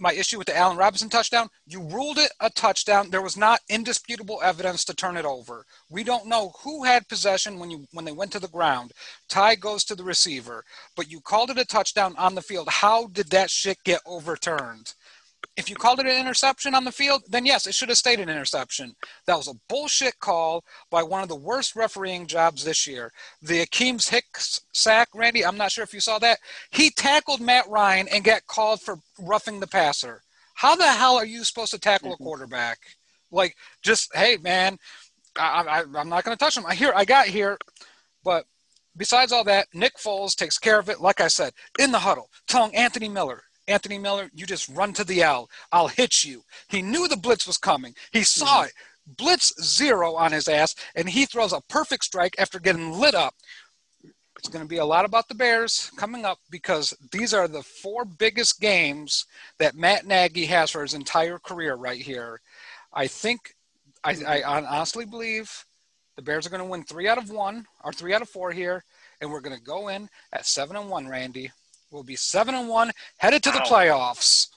my issue with the Allen Robinson touchdown, you ruled it a touchdown. There was not indisputable evidence to turn it over. We don't know who had possession when you when they went to the ground. Tie goes to the receiver, but you called it a touchdown on the field. How did that shit get overturned? If you called it an interception on the field, then yes, it should have stayed an interception. That was a bullshit call by one of the worst refereeing jobs this year. The Akiem Hicks sack, Randy, I'm not sure if you saw that. He tackled Matt Ryan and got called for roughing the passer. How the hell are you supposed to tackle a mm-hmm. quarterback? Like, just, hey, man, I, I, I'm not going to touch him. I hear, I got here, but besides all that, Nick Foles takes care of it. Like I said, in the huddle, telling Anthony Miller, Anthony Miller, you just run to the L. I'll hit you. He knew the blitz was coming. He saw mm-hmm. it. Blitz zero on his ass, and he throws a perfect strike after getting lit up. It's going to be a lot about the Bears coming up because these are the four biggest games that Matt Nagy has for his entire career right here. I think, I, I honestly believe the Bears are going to win three out of one or three out of four here, and we're going to go in at seven and one. Randy, we'll be seven and one, headed to the playoffs.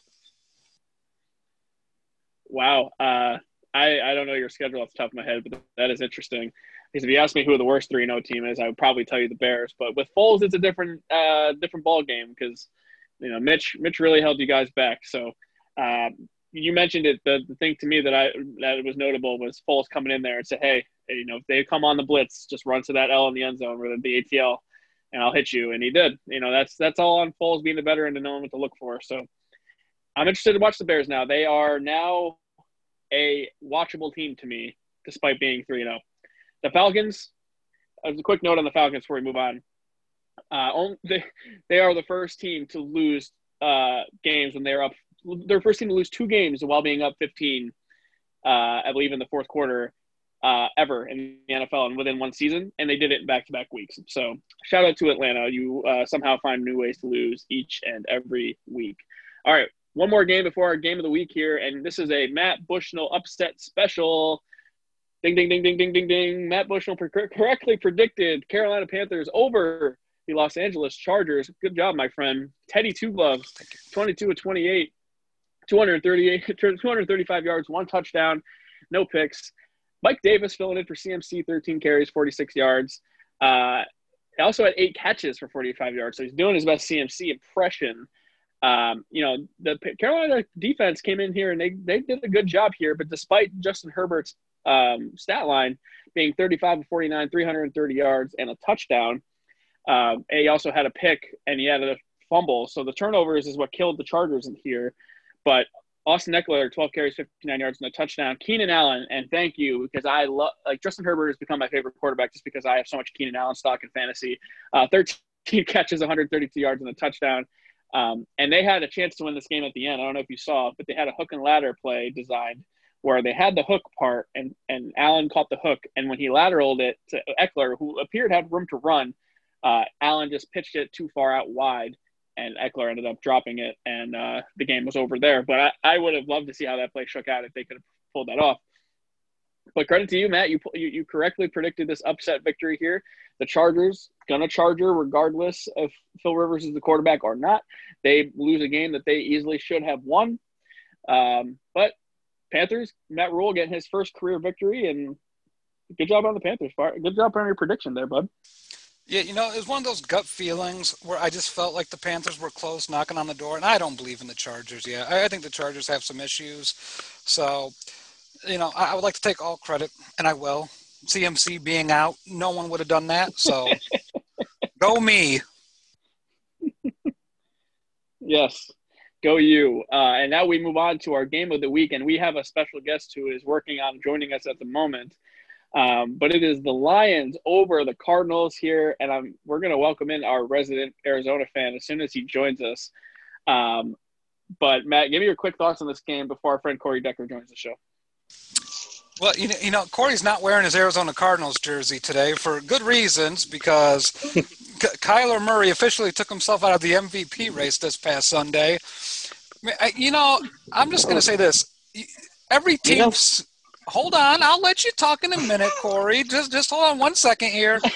Wow, uh, I I don't know your schedule off the top of my head, but that is interesting. Because if you ask me who the worst three 0 team is, I would probably tell you the Bears. But with Foles, it's a different uh, different ball game because you know Mitch Mitch really held you guys back. So uh, you mentioned it. The, the thing to me that I that was notable was Foles coming in there and say, "Hey, you know, if they come on the blitz, just run to that L in the end zone or the ATL, and I'll hit you." And he did. You know, that's that's all on Foles being the veteran and knowing what to look for. So I'm interested to watch the Bears now. They are now a watchable team to me, despite being three zero. Oh. The Falcons. As a quick note on the Falcons before we move on. Uh, they they are the first team to lose uh, games when they're up their first team to lose two games while being up 15, uh, I believe, in the fourth quarter uh, ever in the NFL and within one season, and they did it in back-to-back weeks. So shout out to Atlanta. You uh, somehow find new ways to lose each and every week. All right, one more game before our game of the week here, and this is a Matt Bushnell upset special. Ding, ding, ding, ding, ding, ding, ding. Matt Bushnell correctly predicted Carolina Panthers over the Los Angeles Chargers. Good job, my friend. Teddy Two Gloves, 22 to 28. 238, 235 yards, one touchdown, no picks. Mike Davis filling in for CMC, 13 carries, 46 yards. Uh, also had eight catches for 45 yards, so he's doing his best CMC impression. Um, you know, the Carolina defense came in here and they, they did a good job here, but despite Justin Herbert's um, stat line being 35 to 49, 330 yards, and a touchdown, um, he also had a pick and he had a fumble. So the turnovers is what killed the Chargers in here. But Austin Ekeler, 12 carries, 59 yards, and a touchdown. Keenan Allen, and thank you because I love like Justin Herbert has become my favorite quarterback just because I have so much Keenan Allen stock in fantasy. Uh, 13 catches, 132 yards, and a touchdown. Um, and they had a chance to win this game at the end. I don't know if you saw, but they had a hook and ladder play designed where they had the hook part, and and Allen caught the hook, and when he lateraled it to Ekeler, who appeared have room to run, uh, Allen just pitched it too far out wide and Ekeler ended up dropping it, and uh, the game was over there. But I, I would have loved to see how that play shook out if they could have pulled that off. But credit to you, Matt. You, you, you correctly predicted this upset victory here. The Chargers gonna Charger regardless if Phil Rivers is the quarterback or not. They lose a game that they easily should have won. Um, but Panthers, Matt Rhule getting his first career victory, and good job on the Panthers. Good job on your prediction there, bud. Yeah, you know, it was one of those gut feelings where I just felt like the Panthers were close, knocking on the door, and I don't believe in the Chargers yet. I, I think the Chargers have some issues, so you know, I, I, would like to take all credit, and I will. CMC being out, no one would have done that, so go me. yes, go you. Uh, and now we move on to our game of the week, and we have a special guest who is working on joining us at the moment. Um, but it is the Lions over the Cardinals here, and I'm we're going to welcome in our resident Arizona fan as soon as he joins us. Um, but Matt, give me your quick thoughts on this game before our friend Corey Decker joins the show. Well, you know, you know, Corey's not wearing his Arizona Cardinals jersey today for good reasons because Kyler Murray officially took himself out of the MVP race this past Sunday. You know, I'm just going to say this: every team's hold on. I'll let you talk in a minute, Corey. Just just hold on one second here.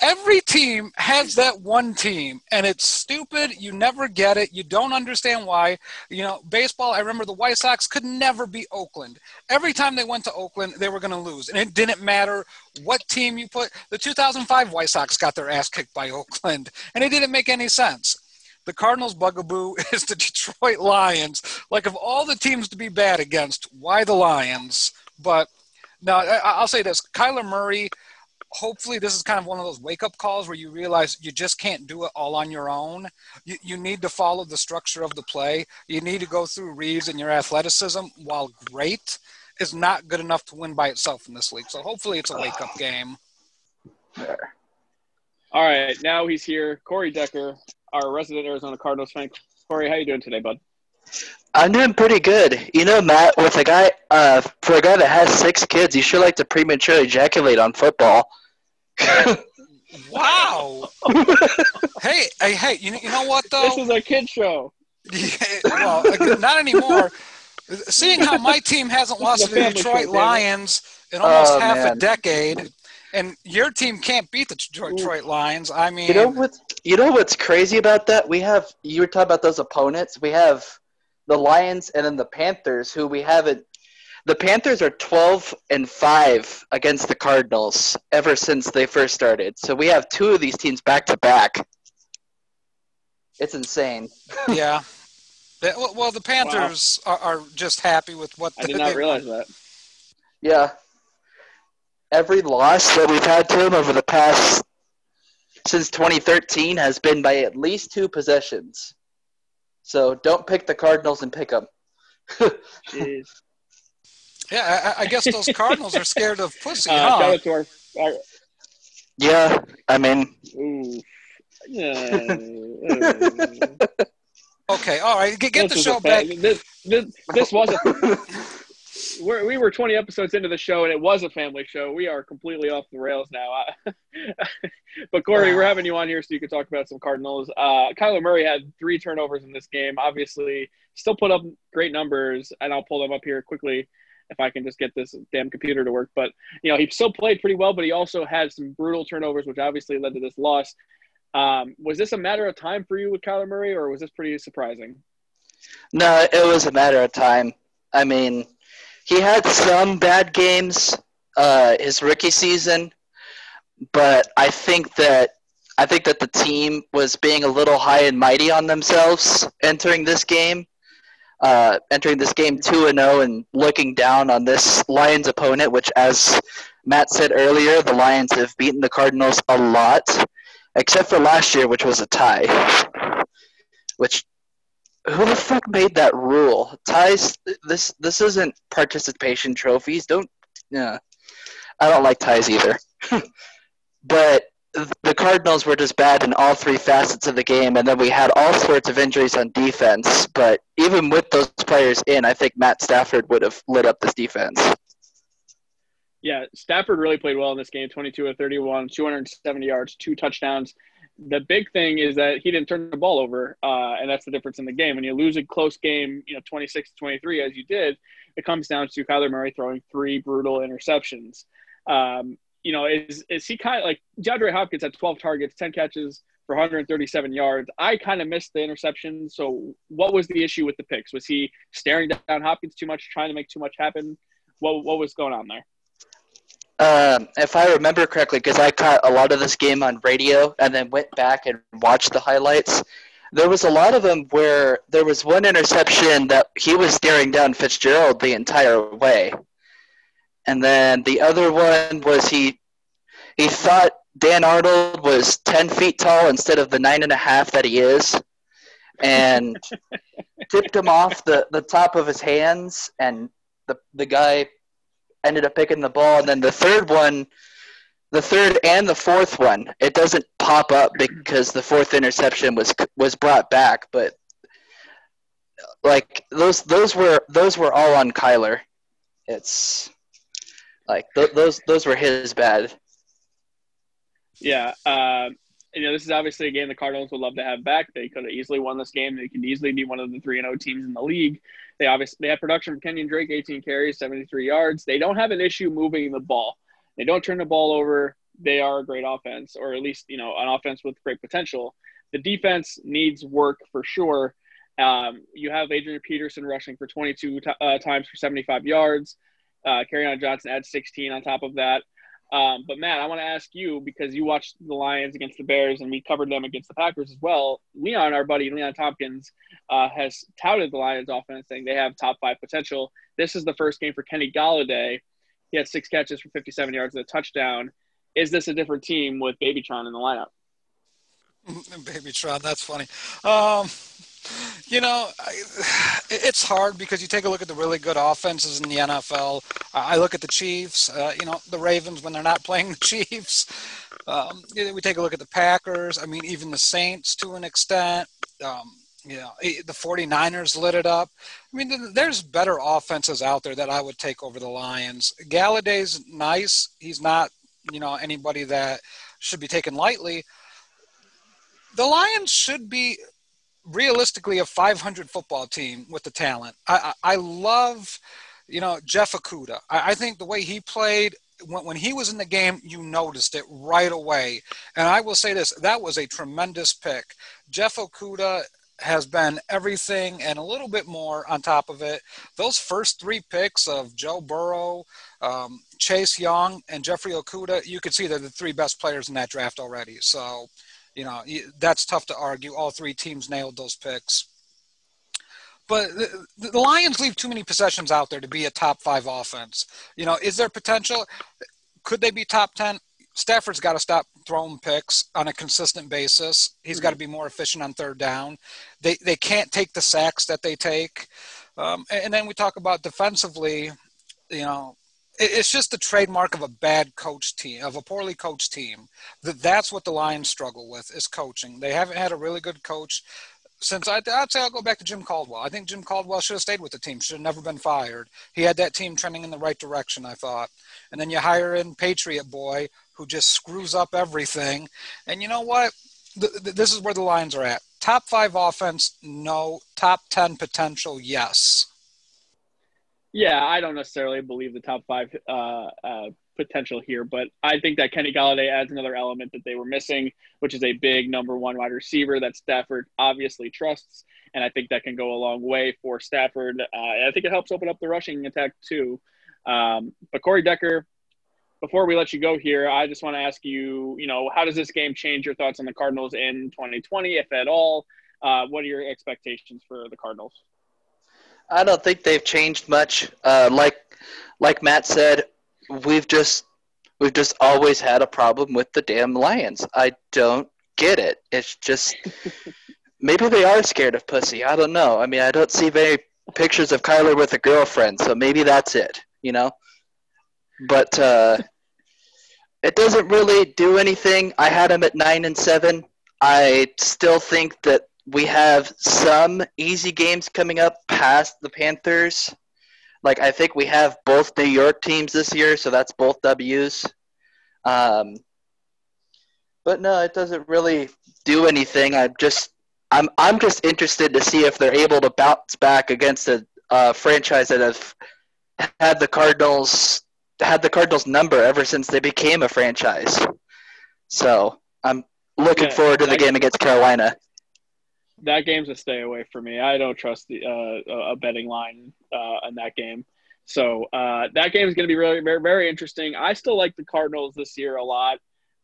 Every team has that one team, and it's stupid. You never get it. You don't understand why. You know, baseball, I remember the White Sox could never be Oakland. Every time they went to Oakland, they were going to lose. And it didn't matter what team you put. The 2005 White Sox got their ass kicked by Oakland, and it didn't make any sense. The Cardinals' bugaboo is the Detroit Lions. Like, of all the teams to be bad against, why the Lions? But no, I'll say this: Kyler Murray. Hopefully, this is kind of one of those wake-up calls where you realize you just can't do it all on your own. You, you need to follow the structure of the play. You need to go through reads, and your athleticism, while great, is not good enough to win by itself in this league. So hopefully, it's a wake-up game. All right, now he's here. Corey Decker, our resident Arizona Cardinals fan. Corey, how you doing today, bud? I'm doing pretty good. You know, Matt, with a guy, uh, for a guy that has six kids, you sure like to prematurely ejaculate on football. wow. hey, hey, hey! You know, you know what though? This is a kid show. well, not anymore. Seeing how my team hasn't lost to the Detroit Lions in almost oh, half man. a decade, and your team can't beat the Detroit Lions. I mean, you know what? You know what's crazy about that? We have you were talking about those opponents. We have the Lions and then the Panthers, who we haven't. The Panthers are twelve and five against the Cardinals ever since they first started. So we have two of these teams back to back. It's insane. yeah. Well, the Panthers wow. are, are, just happy with what. I did not realize that. Yeah, every loss that we've had to them over the past since 2013 has been by at least two possessions. So don't pick the Cardinals and pick them. Jeez. Yeah, I, I, guess those Cardinals are scared of pussy. Uh, huh? our, our... Yeah, I mean. okay, all right. Get, get the show back. This, this, this was a we're, we were 20 episodes into the show and it was a family show. We are completely off the rails now. but Corey, we're having you on here so you can talk about some Cardinals. Uh, Kyler Murray had three turnovers in this game. Obviously, still put up great numbers, and I'll pull them up here quickly if I can just get this damn computer to work. But you know, he still played pretty well, but he also had some brutal turnovers, which obviously led to this loss. Um, was this a matter of time for you with Kyler Murray, or was this pretty surprising? No, it was a matter of time. I mean, he had some bad games uh, his rookie season, but I think that I think that the team was being a little high and mighty on themselves entering this game, uh, entering this game two and zero, oh and looking down on this Lions opponent, which, as Matt said earlier, the Lions have beaten the Cardinals a lot, except for last year, which was a tie, which who the fuck made that rule? Ties. This this isn't participation trophies. Don't. Yeah, I don't like ties either. but the Cardinals were just bad in all three facets of the game, and then we had all sorts of injuries on defense. But even with those players in, I think Matt Stafford would have lit up this defense. Yeah, Stafford really played well in this game 22 of 31, 270 yards, two touchdowns the big thing is that he didn't turn the ball over, uh, and that's the difference in the game. When you lose a close game, you know, 26 to 23, as you did, it comes down to Kyler Murray throwing three brutal interceptions. Um, you know, is is he kind of like DeAndre Hopkins had 12 targets, 10 catches for 137 yards. I kind of missed the interception. So, what was the issue with the picks? Was he staring down Hopkins too much, trying to make too much happen? What what was going on there? Um, if I remember correctly, because I caught a lot of this game on radio and then went back and watched the highlights, there was a lot of them where there was one interception that he was staring down Fitzgerald the entire way, and then the other one was he he thought Dan Arnold was ten feet tall instead of the nine and a half that he is, and tipped him off the, the top of his hands, and the the guy ended up picking the ball, and then the third one, the third and the fourth one, it doesn't pop up because the fourth interception was was brought back, but like those those were those were all on Kyler. It's like th- those those were his bad. Yeah, uh, you know this is obviously a game the Cardinals would love to have back. They could have easily won this game. They could easily be one of the three and zero oh teams in the league. They obviously they have production from Kenyon Drake, 18 carries, 73 yards. They don't have an issue moving the ball. They don't turn the ball over. They are a great offense, or at least you know an offense with great potential. The defense needs work for sure. Um, you have Adrian Peterson rushing for 22 t- uh, times for 75 yards. Uh, on Johnson adds 16 on top of that. Um, but Matt, I want to ask you because you watched the Lions against the Bears and we covered them against the Packers as well. Leon, our buddy Leon Tompkins, uh, has touted the Lions offense, saying they have top five potential. This is the first game for Kenny Golladay. He had six catches for 57 yards and a touchdown. Is this a different team with Babytron in the lineup? Babytron, that's funny. Um, you know, it's hard because you take a look at the really good offenses in the NFL. I look at the Chiefs, uh, you know, the Ravens when they're not playing the Chiefs. Um, we take a look at the Packers. I mean, even the Saints to an extent. Um, you know, the 49ers lit it up. I mean, there's better offenses out there that I would take over the Lions. Golladay's nice. He's not, you know, anybody that should be taken lightly. The Lions should be realistically a 500 football team with the talent. I, I, I love, you know, Jeff Okudah. I, I, think the way he played when, when he was in the game, you noticed it right away. And I will say this: that was a tremendous pick. Jeff Okudah has been everything and a little bit more on top of it. Those first three picks of Joe Burrow, um, Chase Young, and Jeffrey Okudah, you could see they're the three best players in that draft already. So you know, that's tough to argue. All three teams nailed those picks. But the, the Lions leave too many possessions out there to be a top five offense. You know, is there potential? Could they be top 10? Stafford's got to stop throwing picks on a consistent basis. He's got to be more efficient on third down. They, they can't take the sacks that they take. Um, and then we talk about defensively, you know, it's just the trademark of a bad coach team, of a poorly coached team. That that's what the Lions struggle with is coaching. They haven't had a really good coach since I, would say I'll go back to Jim Caldwell. I think Jim Caldwell should have stayed with the team. Should have never been fired. He had that team trending in the right direction. I thought, and then you hire in Patriot boy who just screws up everything. And you know what? this is where the Lions are at. Top five offense, no. Top ten potential, yes. Yeah, I don't necessarily believe the top five uh, uh, potential here, but I think that Kenny Golladay adds another element that they were missing, which is a big number one wide receiver that Stafford obviously trusts, and I think that can go a long way for Stafford. Uh, I think it helps open up the rushing attack too. Um, but Corey Decker, before we let you go here, I just want to ask you, you know, how does this game change your thoughts on the Cardinals in 2020, if at all? Uh, what are your expectations for the Cardinals? I don't think they've changed much. Uh, like like Matt said, we've just we've just always had a problem with the damn Lions. I don't get it. It's just maybe they are scared of pussy. I don't know. I mean, I don't see very pictures of Kyler with a girlfriend, so maybe that's it. You know, but uh, it doesn't really do anything. I had him at nine and seven. I still think that we have some easy games coming up past the Panthers. Like I think we have both New York teams this year, so that's both W's. Um, but no, it doesn't really do anything. I'm just I'm I'm just interested to see if they're able to bounce back against a uh, franchise that have had the Cardinals had the Cardinals number ever since they became a franchise. So I'm looking yeah, forward to the game against Carolina that game's a stay away for me. I don't trust the uh, a betting line uh, in that game. So uh, that game is going to be really very very interesting. I still like the Cardinals this year a lot.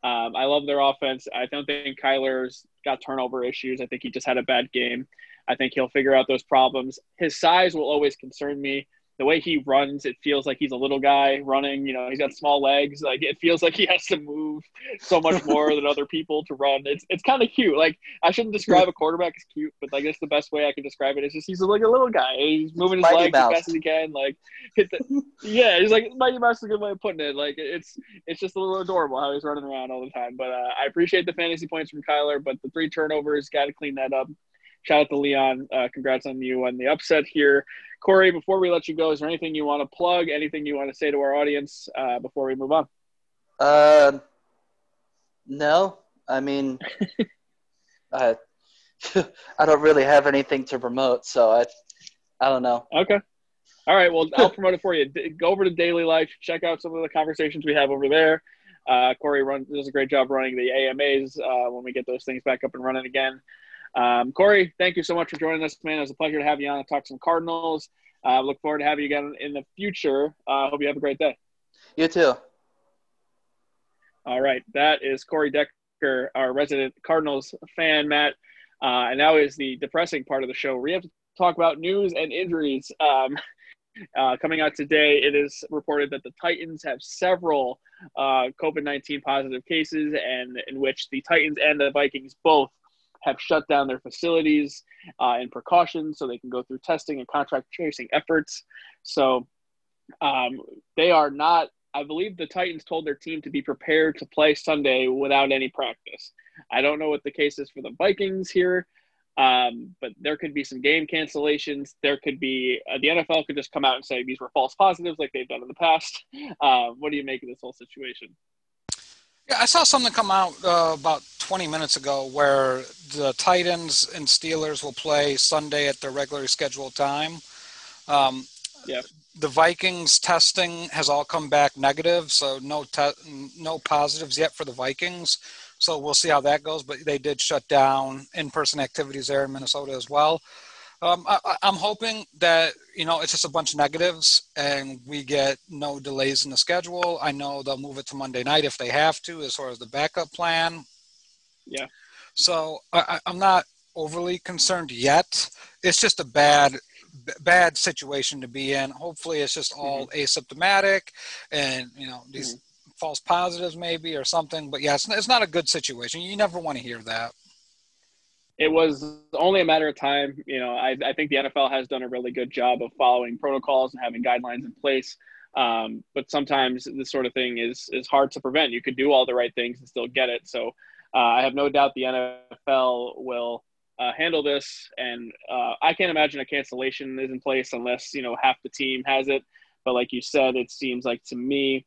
Um, I love their offense. I don't think Kyler's got turnover issues. I think he just had a bad game. I think he'll figure out those problems. His size will always concern me the way he runs, it feels like he's a little guy running. You know, he's got small legs. Like it feels like he has to move so much more than other people to run. It's it's kind of cute. Like I shouldn't describe a quarterback as cute, but like that's the best way I can describe it. Is just he's like a little guy. He's moving his Mighty legs Mouse. as fast as he can. Like hit the, yeah, he's like Mighty Mouse is a good way of putting it. Like it's it's just a little adorable how he's running around all the time. But uh, I appreciate the fantasy points from Kyler, but the three turnovers got to clean that up shout out to Leon. Uh, congrats on you on the upset here. Corey, before we let you go, is there anything you want to plug? Anything you want to say to our audience uh, before we move on? Uh, no. I mean, I I don't really have anything to promote, so I I don't know. Okay. All right. Well, I'll promote it for you. Go over to Daily Life. Check out some of the conversations we have over there. Uh, Corey runs does a great job running the AMAs uh, when we get those things back up and running again. Um, Corey, thank you so much for joining us, man. It was a pleasure to have you on and talk some Cardinals. Uh, look forward to having you again in the future. I uh, hope you have a great day. You too. All right, that is Corey Decker, our resident Cardinals fan, Matt. Uh, and now is the depressing part of the show. We have to talk about news and injuries. Um, uh, coming out today, it is reported that the Titans have several uh, COVID 19 positive cases, and in which the Titans and the Vikings both have shut down their facilities uh, in precaution so they can go through testing and contract tracing efforts. So um, they are not, I believe the Titans told their team to be prepared to play Sunday without any practice. I don't know what the case is for the Vikings here. Um, but there could be some game cancellations. There could be uh, the NFL could just come out and say these were false positives, like they've done in the past. Uh, what do you make of this whole situation? Yeah, I saw something come out uh, about 20 minutes ago where the Titans and Steelers will play Sunday at their regularly scheduled time. Um, yeah. The Vikings testing has all come back negative, so no te- no positives yet for the Vikings. So we'll see how that goes. But they did shut down in-person activities there in Minnesota as well. Um, I, am hoping that you know it's just a bunch of negatives and we get no delays in the schedule. I know they'll move it to Monday night if they have to, as far as the backup plan. Yeah. So I, I'm not overly concerned yet. It's just a bad bad situation to be in. Hopefully, it's just all mm-hmm. asymptomatic, and you know these mm-hmm false positives maybe or something. But yeah, it's, it's not a good situation. You never want to hear that. It was only a matter of time. You know, I, I think the NFL has done a really good job of following protocols and having guidelines in place. Um, but sometimes this sort of thing is is hard to prevent. You could do all the right things and still get it. So uh, I have no doubt the NFL will uh, handle this, and uh, I can't imagine a cancellation is in place unless you know half the team has it. But like you said, it seems like to me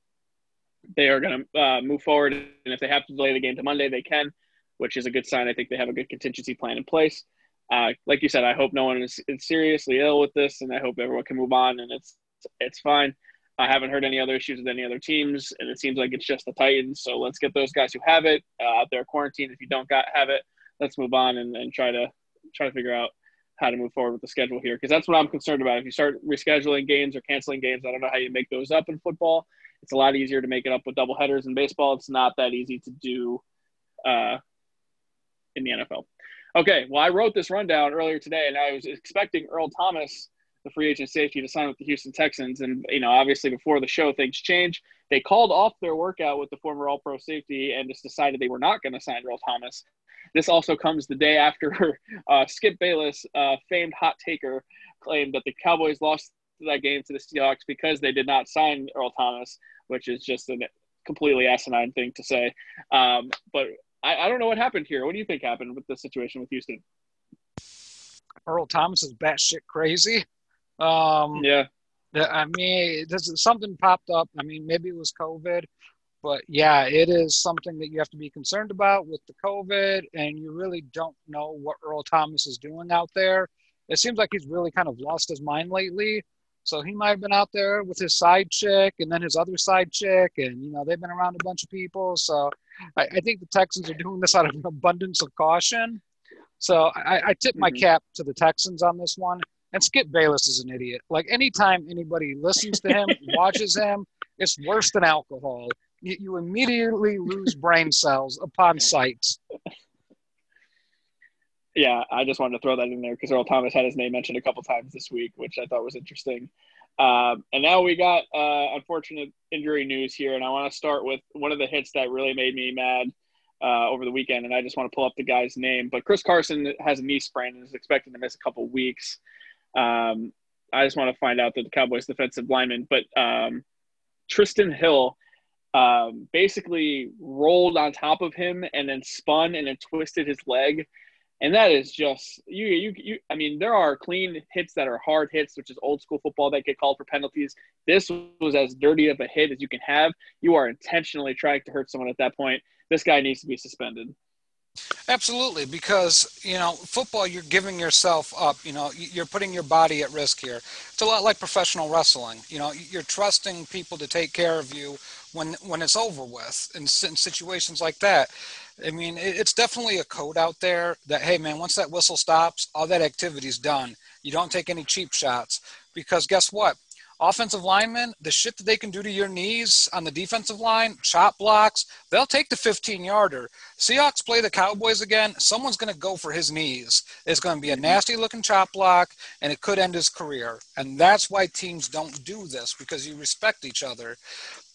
they are going to uh, move forward. And if they have to delay the game to Monday, they can, which is a good sign. I think they have a good contingency plan in place. Uh, like you said, I hope no one is, is, seriously ill with this, and I hope everyone can move on and it's it's fine. I haven't heard any other issues with any other teams, and it seems like it's just the Titans. So let's get those guys who have it uh, out there quarantined. If you don't got have it, let's move on and, and try to try to figure out how to move forward with the schedule here because that's what I'm concerned about. If you start rescheduling games or canceling games, I don't know how you make those up in football. It's a lot easier to make it up with double headers in baseball. It's not that easy to do uh, in the NFL. Okay, well, I wrote this rundown earlier today, and I was expecting Earl Thomas, the free agent safety, to sign with the Houston Texans. And, you know, obviously before the show, things changed. They called off their workout with the former All Pro safety and just decided they were not going to sign Earl Thomas. This also comes the day after uh, Skip Bayless, uh, famed hot taker, claimed that the Cowboys lost that game to the Seahawks because they did not sign Earl Thomas, which is just a completely asinine thing to say. Um, but I, I, don't know what happened here. What do you think happened with the situation with Houston? Earl Thomas is batshit crazy. Um, yeah. I mean, this something popped up. I mean, maybe it was COVID, but yeah, it is something that you have to be concerned about with the COVID, and you really don't know what Earl Thomas is doing out there. It seems like he's really kind of lost his mind lately. So he might have been out there with his side chick and then his other side chick, and you know they've been around a bunch of people. So I, I think the Texans are doing this out of an abundance of caution. So I, I tip my mm-hmm. cap to the Texans on this one. And Skip Bayless is an idiot. Like anytime anybody listens to him, watches him, it's worse than alcohol. You, you immediately lose brain cells upon sight yeah, I just wanted to throw that in there because Earl Thomas had his name mentioned a couple times this week, which I thought was interesting. Um, and now we got uh, unfortunate injury news here, and I want to start with one of the hits that really made me mad uh, over the weekend, and I just want to pull up the guy's name. But Chris Carson has a knee sprain and is expected to miss a couple weeks. Um, I just want to find out that the Cowboys defensive lineman, but um, Trysten Hill um, basically rolled on top of him and then spun and then twisted his leg and that is just you you you i mean there are clean hits that are hard hits which is old school football that get called for penalties this was as dirty of a hit as you can have you are intentionally trying to hurt someone at that point this guy needs to be suspended Absolutely, because you know football, you're giving yourself up. You know, you're putting your body at risk here. It's a lot like professional wrestling. You know, you're trusting people to take care of you when when it's over with, in, in situations like that. I mean, it's definitely a code out there that hey, man, once that whistle stops, all that activity's done. You don't take any cheap shots because guess what? offensive linemen, the shit that they can do to your knees on the defensive line, chop blocks, they'll take the 15 yarder. Seahawks play the Cowboys again. Someone's going to go for his knees. It's going to be a mm-hmm. nasty looking chop block, and it could end his career. And that's why teams don't do this because you respect each other.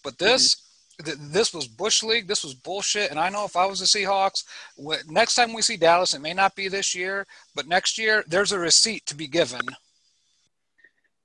But this. This was bush league. This was bullshit. And I know if I was the Seahawks, next time we see Dallas, it may not be this year, but next year there's a receipt to be given.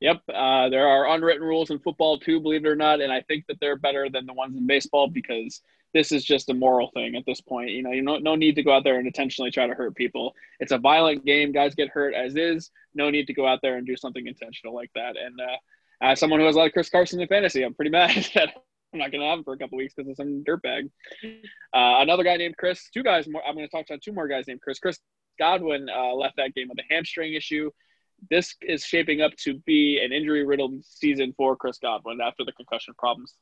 Yep, uh, there are unwritten rules in football too, believe it or not, and I think that they're better than the ones in baseball because this is just a moral thing at this point. You know, you no no need to go out there and intentionally try to hurt people. It's a violent game; guys get hurt as is. No need to go out there and do something intentional like that. And uh, as someone who has a lot of Chris Carson in fantasy, I'm pretty mad at that I'm not going to have him for a couple weeks because of some dirtbag. Uh, another guy named Chris. Two guys. More, I'm going to talk about two more guys named Chris. Chris Godwin uh, left that game with a hamstring issue this is shaping up to be an injury riddled season for Chris Godwin after the concussion problems.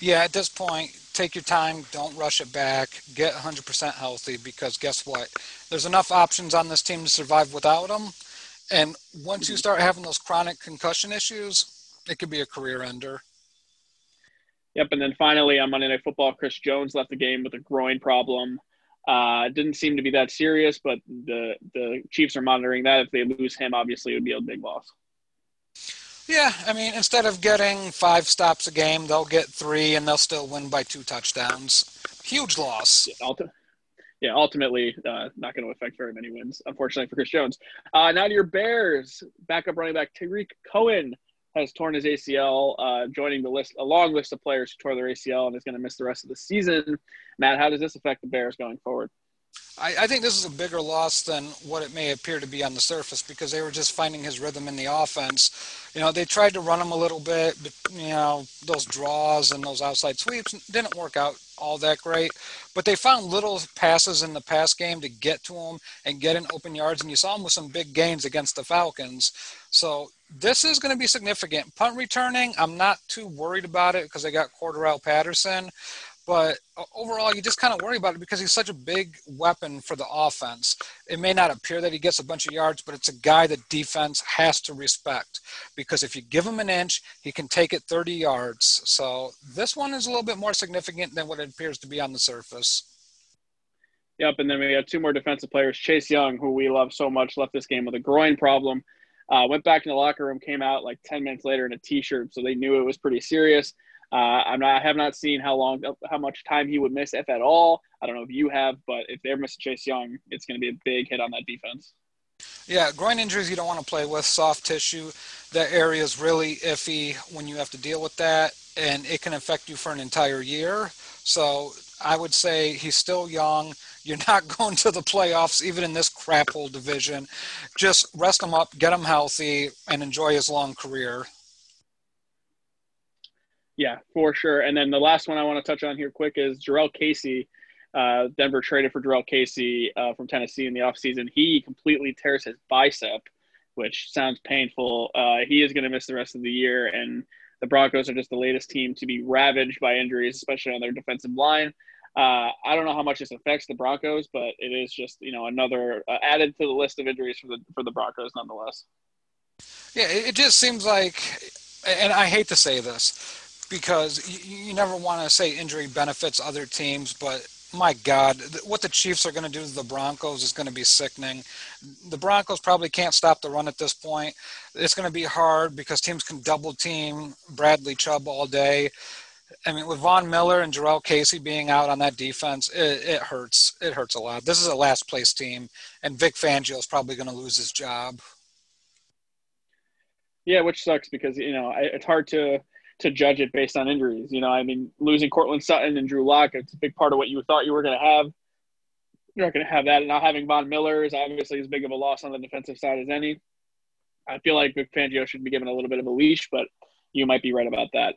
Yeah, at this point, take your time. Don't rush it back. Get 100% healthy because guess what? There's enough options on this team to survive without him. And once you start having those chronic concussion issues, it could be a career ender. Yep. And then finally, on Monday Night Football, Chris Jones left the game with a groin problem. Uh, didn't seem to be that serious, but the the Chiefs are monitoring that. If they lose him, obviously it would be a big loss. Yeah, I mean, instead of getting five stops a game, they'll get three, and they'll still win by two touchdowns. Huge loss. Yeah, ulti- yeah ultimately, uh, not going to affect very many wins, unfortunately for Chris Jones. Uh, now to your Bears, backup running back Tarik Cohen has torn his ACL, uh, joining the list, a long list of players who tore their ACL and is going to miss the rest of the season. Matt, how does this affect the Bears going forward? I, I, think this is a bigger loss than what it may appear to be on the surface because they were just finding his rhythm in the offense. You know, they tried to run him a little bit, but, you know, those draws and those outside sweeps didn't work out all that great. But they found little passes in the pass game to get to him and get in open yards, and you saw him with some big gains against the Falcons. So this is going to be significant. Punt returning, I'm not too worried about it because they got Cordarrelle Patterson. But uh, overall, you just kind of worry about it because he's such a big weapon for the offense. It may not appear that he gets a bunch of yards, but it's a guy that defense has to respect because if you give him an inch, he can take it 30 yards. So this one is a little bit more significant than what it appears to be on the surface. Yep, and then we got two more defensive players. Chase Young, who we love so much, left this game with a groin problem. Uh, went back in the locker room, came out like 10 minutes later in a t-shirt, so they knew it was pretty serious. Uh, I'm not, I have not seen how long, how much time he would miss, if at all. I don't know if you have, but if they're missing Chase Young, it's going to be a big hit on that defense. Yeah, groin injuries you don't want to play with. Soft tissue, that area is really iffy when you have to deal with that, and it can affect you for an entire year. So I would say he's still young. You're not going to the playoffs, even in this crap hole division. Just rest him up, get him healthy, and enjoy his long career. Yeah, for sure. And then the last one I want to touch on here quick is Jurrell Casey. Uh, Denver traded for Jurrell Casey uh, from Tennessee in the offseason. He completely tears his bicep, which sounds painful. Uh, he is going to miss the rest of the year. And the Broncos are just the latest team to be ravaged by injuries, especially on their defensive line. Uh, I don't know how much this affects the Broncos, but it is just you know another uh, added to the list of injuries for the for the Broncos nonetheless. Yeah, it just seems like, and I hate to say this, because you, you never want to say injury benefits other teams, but my God, what the Chiefs are going to do to the Broncos is going to be sickening. The Broncos probably can't stop the run at this point. It's going to be hard because teams can double team Bradley Chubb all day. I mean, with Von Miller and Jurrell Casey being out on that defense, it, it hurts. It hurts a lot. This is a last place team, and Vic Fangio is probably going to lose his job. Yeah, which sucks because you know it's hard to to judge it based on injuries. You know, I mean, losing Courtland Sutton and Drew Lock, it's a big part of what you thought you were going to have. You're not going to have that. And not having Von Miller is obviously as big of a loss on the defensive side as any. I feel like Vic Fangio should be given a little bit of a leash, but you might be right about that.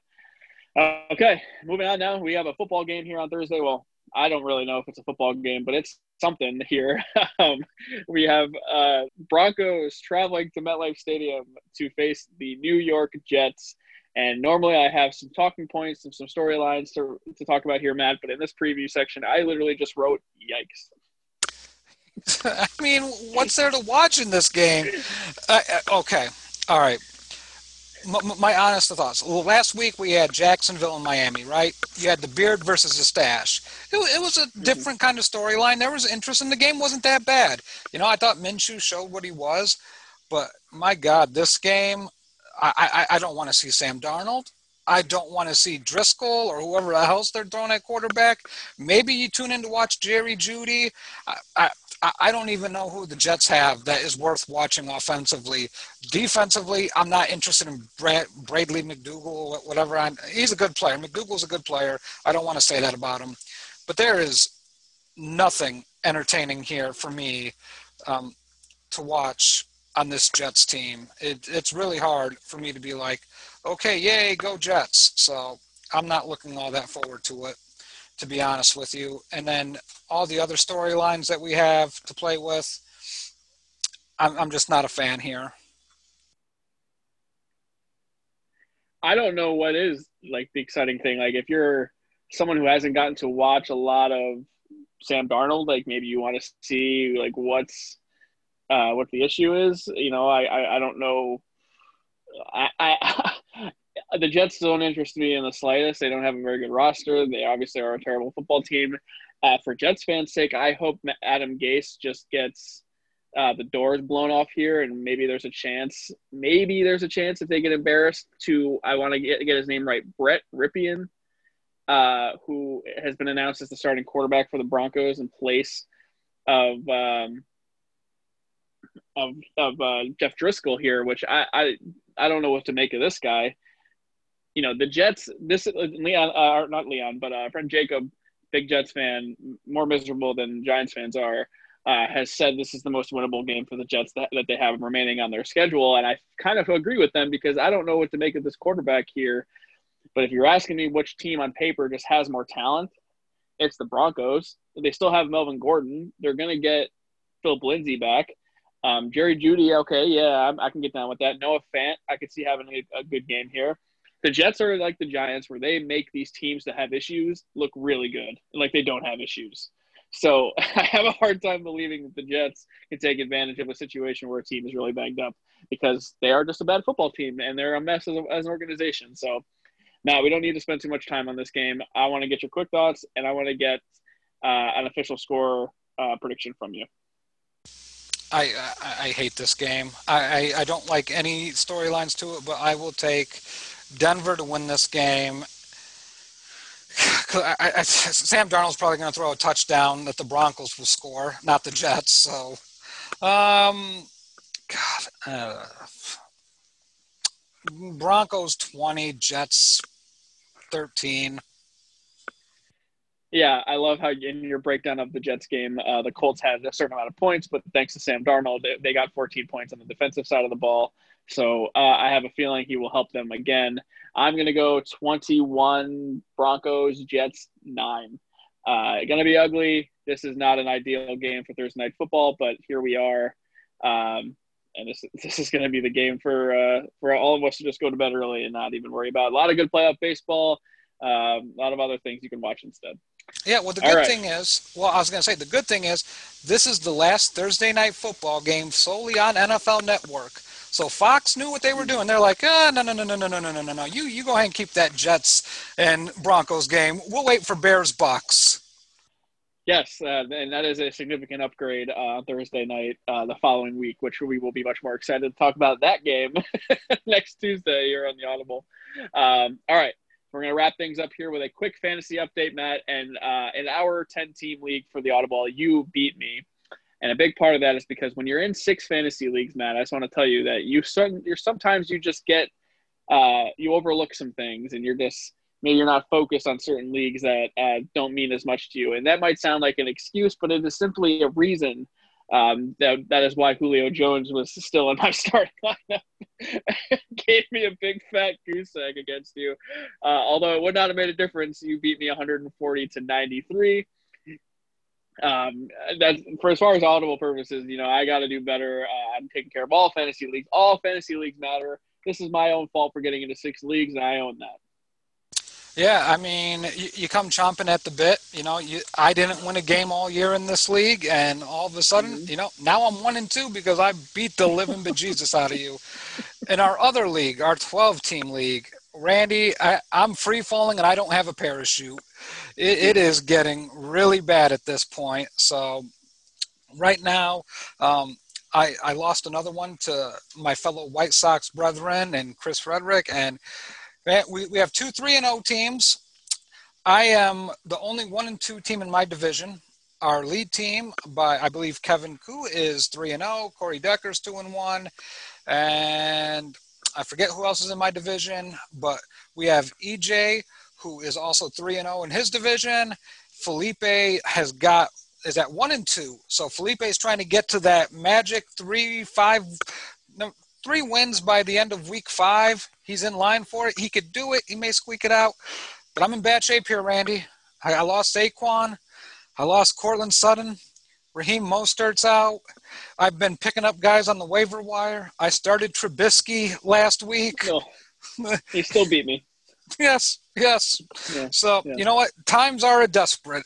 Uh, okay, moving on now. We have a football game here on Thursday. Well, I don't really know if it's a football game, but it's something here. um, we have uh, Broncos traveling to MetLife Stadium to face the New York Jets. And normally I have some talking points and some storylines to, to talk about here, Matt. But in this preview section, I literally just wrote, yikes. I mean, what's there to watch in this game? Uh, uh, okay. All right. My, my honest thoughts. Last week we had Jacksonville and Miami, right? You had the beard versus the stash. It, it was a mm-hmm. different kind of storyline. There was interest in the game. wasn't that bad. You know, I thought Minshew showed what he was, but my God, this game, I, I, I don't want to see Sam Darnold. I don't want to see Driskel or whoever else they're throwing at quarterback. Maybe you tune in to watch Jerry Jeudy. I, I, I don't even know who the Jets have that is worth watching offensively. Defensively, I'm not interested in Brad, Bradley McDougald, whatever. I'm, he's a good player. McDougal's a good player. I don't want to say that about him. But there is nothing entertaining here for me um, to watch on this Jets team. It, it's really hard for me to be like, okay, yay, go Jets. So I'm not looking all that forward to it to be honest with you. And then all the other storylines that we have to play with, I'm, I'm just not a fan here. I don't know what is like the exciting thing. Like if you're someone who hasn't gotten to watch a lot of Sam Darnold, like maybe you want to see like what's uh, what the issue is. You know, I I, I don't know. I, I the Jets don't interest me in the slightest. They don't have a very good roster. They obviously are a terrible football team. Uh, for Jets fans' sake, I hope Adam Gase just gets uh, the doors blown off here, and maybe there's a chance. Maybe there's a chance if they get embarrassed to. I want to get get his name right. Brett Rypien, uh, who has been announced as the starting quarterback for the Broncos in place of um, of of uh, Jeff Driskel here, which I, I I don't know what to make of this guy you know the Jets. This Leon, uh, not Leon, but uh, friend Jacob, big Jets fan, more miserable than Giants fans are, uh, has said this is the most winnable game for the Jets that, that they have remaining on their schedule, and I kind of agree with them because I don't know what to make of this quarterback here. But if you're asking me which team on paper just has more talent, it's the Broncos. They still have Melvin Gordon. They're going to get Philip Lindsay back. Um, Jerry Jeudy, okay, yeah, I, I, can get down with that. Noah Fant, I could see having a, a good game here the Jets are like the Giants, where they make these teams that have issues look really good, and like they don't have issues. So I have a hard time believing that the Jets can take advantage of a situation where a team is really banged up because they are just a bad football team and they're a mess as, a, as an organization. So now we don't need to spend too much time on this game. I want to get your quick thoughts and I want to get uh, an official score uh, prediction from you. I, I, I hate this game. I, I, I don't like any storylines to it, but I will take Denver to win this game. I, I, Sam Darnold's probably going to throw a touchdown that the Broncos will score, not the Jets. So, um, God, uh, Broncos 20, Jets 13. Yeah, I love how in your breakdown of the Jets game, uh, the Colts had a certain amount of points, but thanks to Sam Darnold, they, they got 14 points on the defensive side of the ball. So uh, I have a feeling he will help them again. I'm going to go 21 Broncos, Jets 9. Uh, going to be ugly. This is not an ideal game for Thursday night football, but here we are. Um, and this, this is going to be the game for uh, for all of us to just go to bed early and not even worry about a lot of good playoff baseball, um, a lot of other things you can watch instead. Yeah, well, the good right. thing is, well, I was going to say, the good thing is, this is the last Thursday night football game solely on NFL Network. So Fox knew what they were doing. They're like, ah, no, no, no, no, no, no, no, no, no, no. You, you go ahead and keep that Jets and Broncos game. We'll wait for Bears Bucs. Yes, uh, and that is a significant upgrade uh, Thursday night uh, the following week, which we will be much more excited to talk about that game next Tuesday here on the Audible. Um, all right, we're going to wrap things up here with a quick fantasy update, Matt. And uh, in our 10 team league for the Audible, you beat me. And a big part of that is because when you're in six fantasy leagues, Matt, I just want to tell you that you you're sometimes you just get uh, you overlook some things, and you're just maybe you're not focused on certain leagues that uh, don't mean as much to you. And that might sound like an excuse, but it is simply a reason. Um, that that is why Julio Jones was still in my starting lineup. Gave me a big fat goose egg against you. Uh, although it would not have made a difference. You beat me 140 to 93 um, that for as far as audible purposes, you know, I got to do better. Uh, I'm taking care of all fantasy leagues. All fantasy leagues matter. This is my own fault for getting into six leagues, and I own that. Yeah, I mean, you, you, come chomping at the bit. You know, you, I didn't win a game all year in this league, and all of a sudden, mm-hmm. you know, now I'm one and two because I beat the living bejesus out of you. in our other league, our 12 team league, Randy, I, am free falling and I don't have a parachute. It, it is getting really bad at this point. So, right now, um, I, I lost another one to my fellow White Sox brethren and Chris Frederick, and we, we have two 3 and 0 teams. I am the only one and two team in my division. Our lead team, by I believe Kevin Koo, is 3 and 0. Corey Decker's 2 and 1. And I forget who else is in my division, but we have EJ, who is also 3 and 0 in his division. Felipe has got is at 1 and 2. So Felipe is trying to get to that magic 3 5 no, 3 wins by the end of week 5. He's in line for it. He could do it. He may squeak it out. But I'm in bad shape here, Randy. I, I lost Saquon. I lost Courtland Sutton. Raheem Mostert's out. I've been picking up guys on the waiver wire. I started Trubisky last week. No, he still beat me. yes, yes. Yeah, so yeah. you know what? Times are a desperate.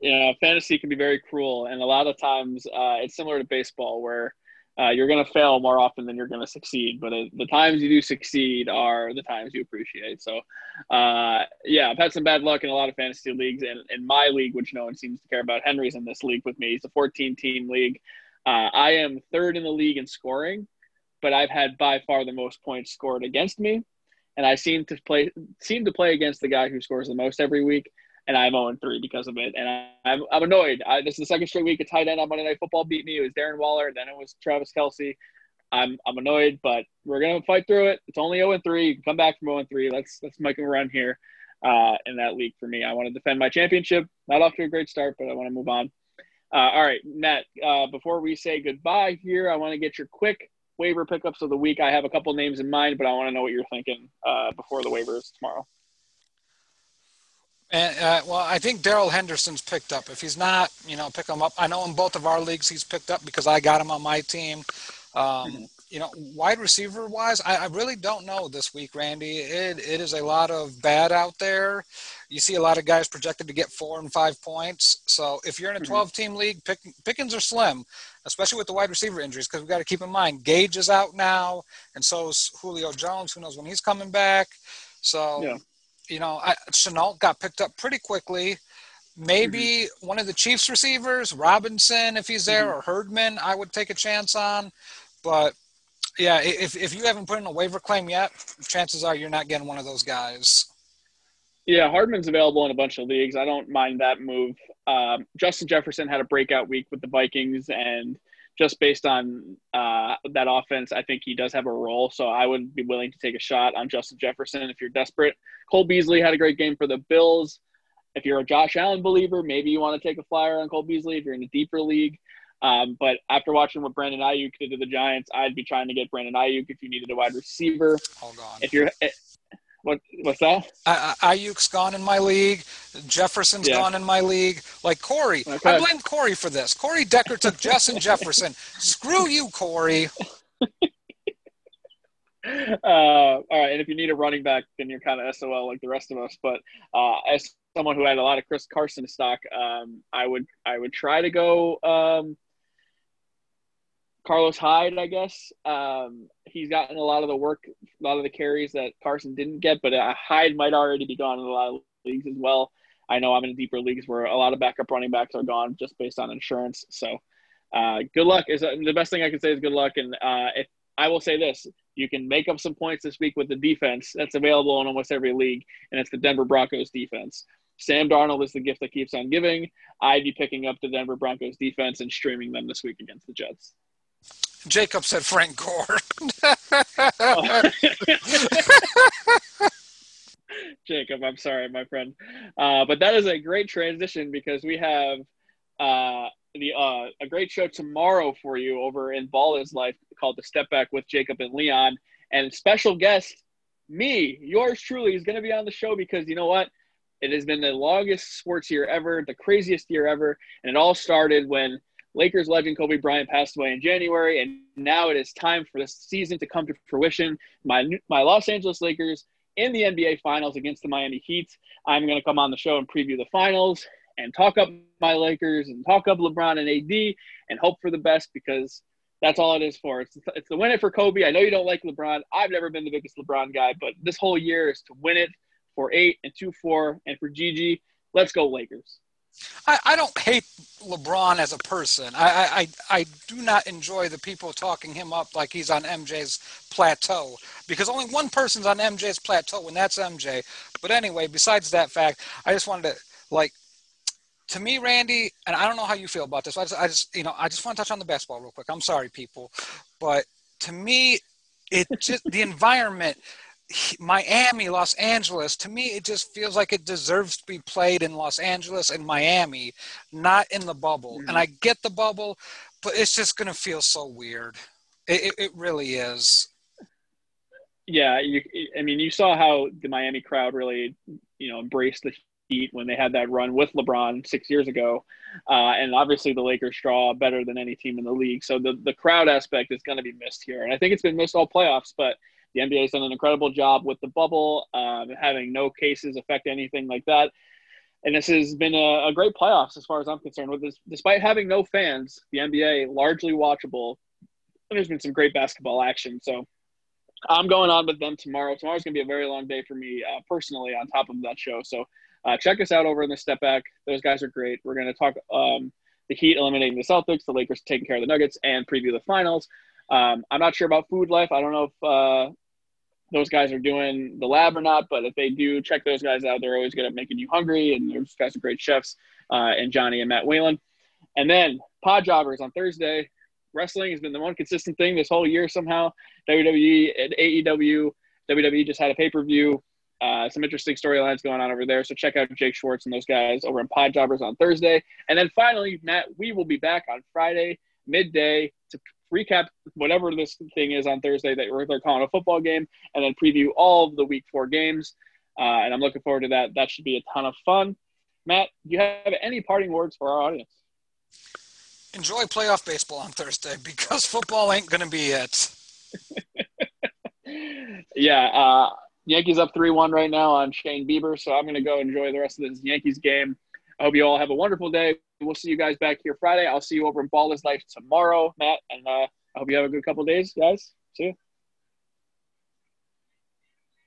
Yeah, fantasy can be very cruel, and a lot of times uh, it's similar to baseball, where uh, you're going to fail more often than you're going to succeed. But uh, the times you do succeed are the times you appreciate. So, uh, yeah, I've had some bad luck in a lot of fantasy leagues. And in my league, which no one seems to care about, Henry's in this league with me. He's a 14 team league. Uh, I am third in the league in scoring, but I've had by far the most points scored against me. And I seem to play seem to play against the guy who scores the most every week and I'm 0 3 because of it. And I, am I'm annoyed. I, this is the second straight week a tight end on Monday Night Football beat me. It was Darren Waller, then it was Travis Kelce. I'm I'm annoyed, but we're gonna fight through it. It's only 0 3. You can come back from 0 3. Let's let's make a run here uh, in that league for me. I want to defend my championship. Not off to a great start, but I want to move on. Uh, all right, Matt. Uh, before we say goodbye here, I want to get your quick waiver pickups of the week. I have a couple names in mind, but I want to know what you're thinking uh, before the waivers tomorrow. And uh, well, I think Darrell Henderson's picked up. If he's not, you know, pick him up. I know in both of our leagues he's picked up because I got him on my team. Um, mm-hmm. You know, wide receiver wise, I, I, really don't know this week, Randy. It it is a lot of bad out there. You see a lot of guys projected to get four and five points. So if you're in a mm-hmm. 12 team league, pick, pickings are slim, especially with the wide receiver injuries, because we've got to keep in mind Gage is out now, and so is Julio Jones. Who knows when he's coming back? So. Yeah you know, I, Shenault got picked up pretty quickly. Maybe mm-hmm. one of the Chiefs receivers, Robinson, if he's there, mm-hmm. or Hardman, I would take a chance on. But yeah, if, if you haven't put in a waiver claim yet, chances are you're not getting one of those guys. Yeah, Hardman's available in a bunch of leagues. I don't mind that move. Um, Justin Jefferson had a breakout week with the Vikings, and just based on uh, that offense, I think he does have a role. So I would be willing to take a shot on Justin Jefferson if you're desperate. Cole Beasley had a great game for the Bills. If you're a Josh Allen believer, maybe you want to take a flyer on Cole Beasley if you're in a deeper league. Um, but after watching what Brandon Aiyuk did to the Giants, I'd be trying to get Brandon Aiyuk if you needed a wide receiver. Hold on. If you're what what's that? I, Aiyuk's gone in my league. Jefferson's yeah. gone in my league. Like Corey, okay. I blame Corey for this. Corey Decker took Justin Jefferson. Screw you, Corey. Uh, all right, and if you need a running back, then you're kind of SOL like the rest of us. But uh, as someone who had a lot of Chris Carson stock, um, I would I would try to go um, Carlos Hyde, I guess. Um, he's gotten a lot of the work, a lot of the carries that Carson didn't get, but uh, Hyde might already be gone in a lot of leagues as well. I know I'm in deeper leagues where a lot of backup running backs are gone just based on insurance. So, uh, good luck. Is uh, the best thing I can say is good luck. And uh, if I will say this, you can make up some points this week with the defense that's available in almost every league, and it's the Denver Broncos defense. Sam Darnold is the gift that keeps on giving. I'd be picking up the Denver Broncos defense and streaming them this week against the Jets. Jacob said Frank Gore. Jacob, I'm sorry, my friend. Uh, but that is a great transition because we have uh, the uh, a great show tomorrow for you over in Ball is Life called The Step Back with Jacob and Leon. And special guest, me, yours truly, is going to be on the show because you know what? It has been the longest sports year ever, the craziest year ever. And it all started when Lakers legend Kobe Bryant passed away in January, and now it is time for the season to come to fruition. My my Los Angeles Lakers in the NBA Finals against the Miami Heat. I'm going to come on the show and preview the finals and talk up my Lakers and talk up LeBron and AD and hope for the best because That's all it is for. It's it's the win it for Kobe. I know you don't like LeBron. I've never been the biggest LeBron guy, but this whole year is to win it for eight and two four, and for Gigi, let's go Lakers. I, I don't hate LeBron as a person. I, I I do not enjoy the people talking him up like he's on MJ's plateau because only one person's on MJ's plateau, and that's MJ. But anyway, besides that fact, I just wanted to like to me, Randy, and I don't know how you feel about this. I just, I just, you know, I just want to touch on the basketball real quick. I'm sorry, people, but to me, it just the environment. Miami, Los Angeles, to me, it just feels like it deserves to be played in Los Angeles and Miami, not in the bubble. Mm-hmm. And I get the bubble, but it's just going to feel so weird. It, it, it, really is. Yeah, you, I mean, you saw how the Miami crowd really, you know, embraced the Heat when they had that run with LeBron six years ago. Uh, and obviously, the Lakers draw better than any team in the league. So the, the crowd aspect is going to be missed here. And I think it's been missed all playoffs, but the NBA has done an incredible job with the bubble, um, having no cases affect anything like that. And this has been a, a great playoffs as far as I'm concerned. With this, despite having no fans, the NBA largely watchable. There's been some great basketball action. So I'm going on with them tomorrow. Tomorrow's going to be a very long day for me uh, personally on top of that show. So uh, check us out over in the step back. Those guys are great. We're going to talk um, the Heat eliminating the Celtics, the Lakers taking care of the Nuggets, and preview the finals. Um, I'm not sure about Food Life. I don't know if uh, those guys are doing the lab or not, but if they do, check those guys out. They're always good at making you hungry, and those guys are great chefs. Uh, and Johnny and Matt Whalen. And then Pod Jobbers on Thursday. Wrestling has been the one consistent thing this whole year somehow. WWE and AEW. WWE just had a pay per view. Uh, some interesting storylines going on over there. So check out Jake Schwartz and those guys over in Pod Jobbers on Thursday. And then finally, Matt, we will be back on Friday midday to recap whatever this thing is on Thursday that they're calling a football game, and then preview all of the Week Four games. Uh, and I'm looking forward to that. That should be a ton of fun. Matt, do you have any parting words for our audience? Enjoy playoff baseball on Thursday because football ain't going to be it. yeah. Uh, Yankees up 3 1 right now on Shane Bieber. So I'm going to go enjoy the rest of this Yankees game. I hope you all have a wonderful day. We'll see you guys back here Friday. I'll see you over in Ball is Life tomorrow, Matt. And uh, I hope you have a good couple days, guys. See you.